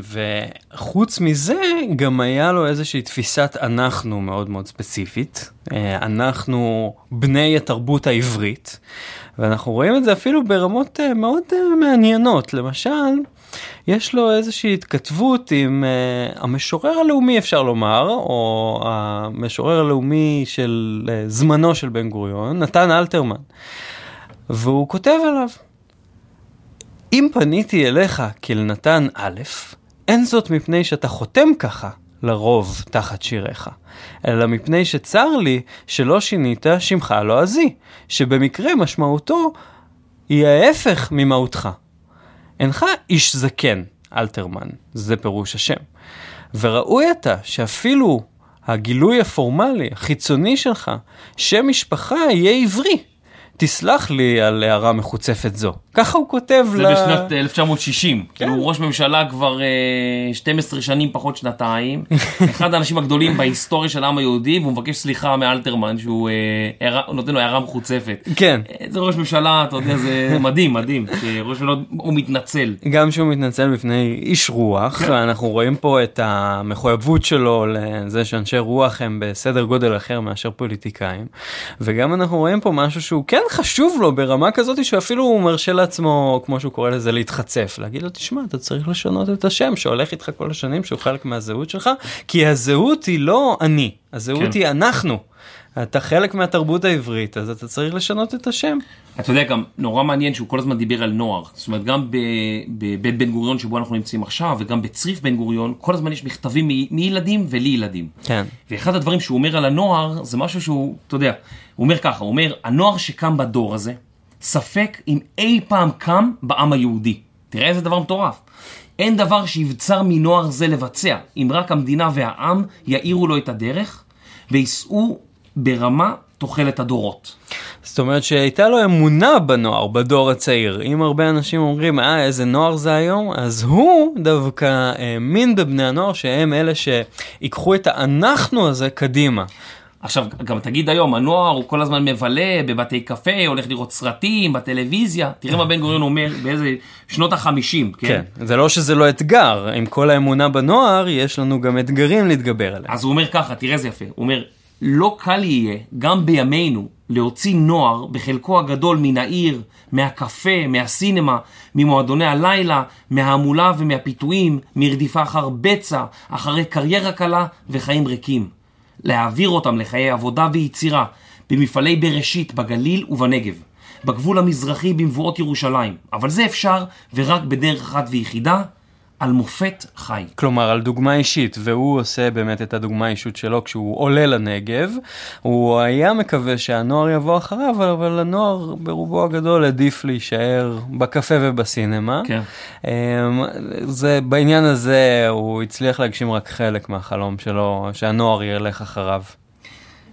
S2: וחוץ מזה, גם היה לו איזושהי תפיסת אנחנו מאוד מאוד ספציפית. אה, אנחנו בני התרבות העברית, ואנחנו רואים את זה אפילו ברמות אה, מאוד אה, מעניינות. למשל, יש לו איזושהי התכתבות עם uh, המשורר הלאומי אפשר לומר, או המשורר הלאומי של uh, זמנו של בן גוריון, נתן אלתרמן. והוא כותב עליו, אם פניתי אליך כאל נתן א', אין זאת מפני שאתה חותם ככה, לרוב תחת שיריך, אלא מפני שצר לי שלא שינית שמך הלועזי, שבמקרה משמעותו היא ההפך ממהותך. אינך איש זקן, אלתרמן, זה פירוש השם. וראוי אתה שאפילו הגילוי הפורמלי, החיצוני שלך, שם משפחה יהיה עברי. תסלח לי על הערה מחוצפת זו. ככה הוא כותב
S1: זה
S2: ל...
S1: בשנת 1960, כאילו הוא ראש ממשלה כבר אה, 12 שנים פחות שנתיים, אחד האנשים הגדולים בהיסטוריה של העם היהודי, והוא מבקש סליחה מאלתרמן שהוא אה, הערה- הוא נותן לו הערה מחוצפת.
S2: כן.
S1: אה, זה ראש ממשלה, אתה יודע, זה מדהים, מדהים, שראש ממשלה הוא מתנצל.
S2: גם שהוא מתנצל בפני איש רוח, אנחנו רואים פה את המחויבות שלו לזה שאנשי רוח הם בסדר גודל אחר מאשר פוליטיקאים, וגם אנחנו רואים פה משהו שהוא כן חשוב לו ברמה כזאת שאפילו הוא מרשה לעצמו, כמו שהוא קורא לזה, להתחצף, להגיד לו, תשמע, אתה צריך לשנות את השם שהולך איתך כל השנים, שהוא חלק מהזהות שלך, כי הזהות היא לא אני, הזהות
S1: כן.
S2: היא אנחנו. אתה חלק מהתרבות העברית, אז אתה צריך לשנות את השם.
S1: אתה יודע, גם נורא מעניין שהוא כל הזמן דיבר על נוער. זאת אומרת, גם בבית בן גוריון שבו אנחנו נמצאים עכשיו, וגם בצריף בן גוריון, כל הזמן יש מכתבים מ- מילדים ולילדים.
S2: כן.
S1: ואחד הדברים שהוא אומר על הנוער, זה משהו שהוא, אתה יודע, הוא אומר ככה, הוא אומר, הנוער שקם בדור הזה, ספק אם אי פעם קם בעם היהודי. תראה איזה דבר מטורף. אין דבר שיבצר מנוער זה לבצע, אם רק המדינה והעם יאירו לו את הדרך, ויישאו ברמה תוחלת הדורות.
S2: זאת אומרת שהייתה לו אמונה בנוער, בדור הצעיר. אם הרבה אנשים אומרים, אה, איזה נוער זה היום, אז הוא דווקא האמין בבני הנוער שהם אלה שיקחו את האנחנו הזה קדימה.
S1: עכשיו, גם תגיד היום, הנוער הוא כל הזמן מבלה בבתי קפה, הולך לראות סרטים, בטלוויזיה. תראה מה בן גוריון אומר באיזה שנות החמישים, כן?
S2: כן. זה לא שזה לא אתגר, עם כל האמונה בנוער, יש לנו גם אתגרים להתגבר עליהם.
S1: אז הוא אומר ככה, תראה איזה יפה, הוא אומר, לא קל יהיה, גם בימינו, להוציא נוער בחלקו הגדול מן העיר, מהקפה, מהסינמה, ממועדוני הלילה, מההמולה ומהפיתויים, מרדיפה אחר בצע, אחרי קריירה קלה וחיים ריקים. להעביר אותם לחיי עבודה ויצירה, במפעלי בראשית בגליל ובנגב, בגבול המזרחי במבואות ירושלים, אבל זה אפשר ורק בדרך אחת ויחידה, על מופת חי.
S2: כלומר, על דוגמה אישית, והוא עושה באמת את הדוגמה האישית שלו כשהוא עולה לנגב. הוא היה מקווה שהנוער יבוא אחריו, אבל הנוער ברובו הגדול עדיף להישאר בקפה ובסינמה.
S1: כן.
S2: אמ, זה, בעניין הזה הוא הצליח להגשים רק חלק מהחלום שלו, שהנוער ילך אחריו.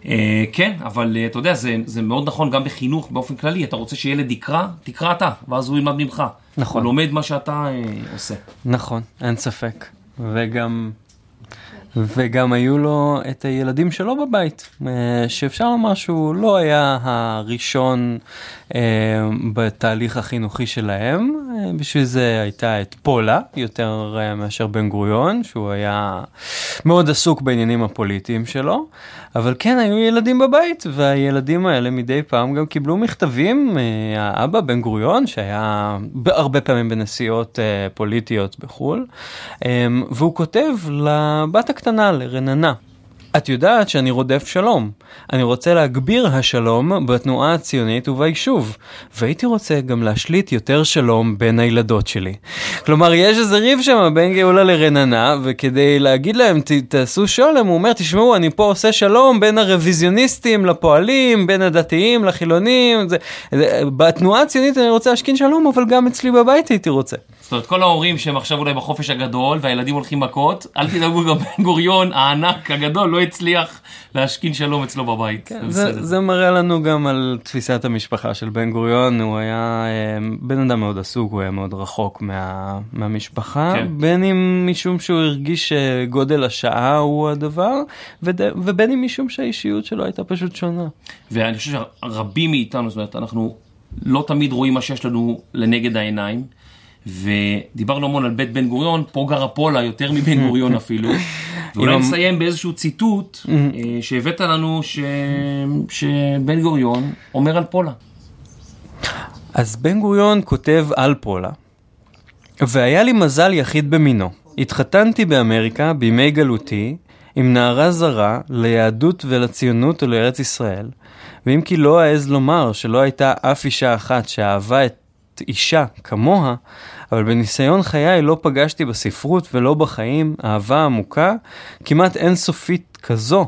S1: אה, כן, אבל אה, אתה יודע, זה, זה מאוד נכון גם בחינוך באופן כללי. אתה רוצה שילד יקרא, תקרא אתה, ואז הוא ילמד ממך.
S2: נכון.
S1: הוא לומד מה שאתה אה, עושה.
S2: נכון, אין ספק. וגם, וגם היו לו את הילדים שלו בבית, שאפשר לומר שהוא לא היה הראשון בתהליך החינוכי שלהם. בשביל זה הייתה את פולה, יותר מאשר בן גוריון, שהוא היה מאוד עסוק בעניינים הפוליטיים שלו. אבל כן, היו ילדים בבית, והילדים האלה מדי פעם גם קיבלו מכתבים. אה, האבא, בן גוריון, שהיה הרבה פעמים בנסיעות אה, פוליטיות בחו"ל, אה, והוא כותב לבת הקטנה, לרננה. את יודעת שאני רודף שלום. אני רוצה להגביר השלום בתנועה הציונית וביישוב, והייתי רוצה גם להשליט יותר שלום בין הילדות שלי. כלומר, יש איזה ריב שם בין גאולה לרננה, וכדי להגיד להם, "ת- תעשו שולם, הוא אומר, תשמעו, אני פה עושה שלום בין הרוויזיוניסטים לפועלים, בין הדתיים לחילונים. זה, זה, בתנועה הציונית אני רוצה להשכין שלום, אבל גם אצלי בבית הייתי רוצה.
S1: זאת אומרת, כל ההורים שהם עכשיו אולי בחופש הגדול, והילדים הולכים מכות, אל תדאגו, גם בן גוריון הענק הגדול לא הצליח להשכין שלום אצלו בבית.
S2: כן, זה, זה מראה לנו גם על תפיסת המשפחה של בן גוריון, הוא היה אה, בן אדם מאוד עסוק, הוא היה מאוד רחוק מה, מהמשפחה,
S1: כן.
S2: בין אם משום שהוא הרגיש שגודל השעה הוא הדבר, וד, ובין אם משום שהאישיות שלו הייתה פשוט שונה.
S1: ואני חושב שרבים מאיתנו, זאת אומרת, אנחנו לא תמיד רואים מה שיש לנו לנגד העיניים, ודיברנו המון על בית בן גוריון, פה גרה פולה יותר מבן גוריון אפילו. ואולי נסיים באיזשהו ציטוט אה, שהבאת לנו, ש... שבן גוריון אומר על פולה.
S2: אז בן גוריון כותב על פולה, והיה לי מזל יחיד במינו. התחתנתי באמריקה בימי גלותי עם נערה זרה ליהדות ולציונות ולארץ ישראל, ואם כי לא אעז לומר שלא הייתה אף אישה אחת שאהבה את אישה כמוה, אבל בניסיון חיי לא פגשתי בספרות ולא בחיים אהבה עמוקה כמעט אינסופית כזו.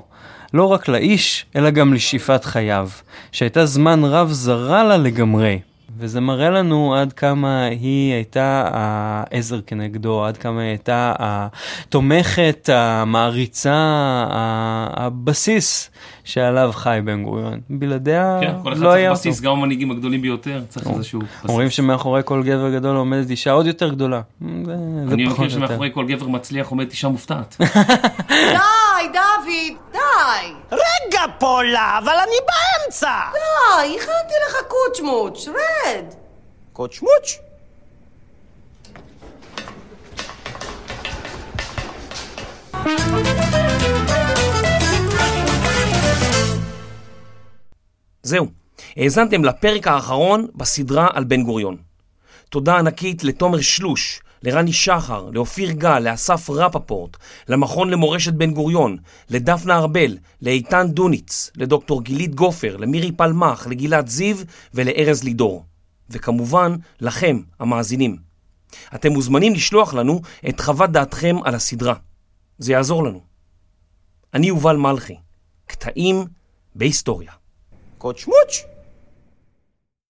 S2: לא רק לאיש, אלא גם לשאיפת חייו, שהייתה זמן רב זרה לה לגמרי. וזה מראה לנו עד כמה היא הייתה העזר כנגדו, עד כמה היא הייתה התומכת, המעריצה, הבסיס שעליו חי בן גוריון. בלעדיה
S1: כן, כל אחד
S2: לא היה.
S1: בסיס, גם המנהיגים הגדולים ביותר, צריך איזשהו בסיס.
S2: אומרים שמאחורי כל גבר גדול עומדת אישה עוד יותר גדולה. זה, זה
S1: אני
S2: פחות
S1: מכיר
S2: או יותר.
S1: שמאחורי כל גבר מצליח עומדת אישה מופתעת.
S5: די, דוד, די.
S6: רגע, פולה, אבל אני באמצע!
S5: די, הכנתי לך קוצ'מוץ', רד.
S6: קוצ'מוץ'?
S1: זהו, האזנתם לפרק האחרון בסדרה על בן גוריון. תודה ענקית לתומר שלוש, לרני שחר, לאופיר גל, לאסף רפפורט, למכון למורשת בן גוריון, לדפנה ארבל, לאיתן דוניץ, לדוקטור גילית גופר, למירי פלמח, לגלעד זיו ולארז לידור. וכמובן, לכם, המאזינים. אתם מוזמנים לשלוח לנו את חוות דעתכם על הסדרה. זה יעזור לנו. אני יובל מלכי, קטעים בהיסטוריה.
S6: קוצ'מוץ'?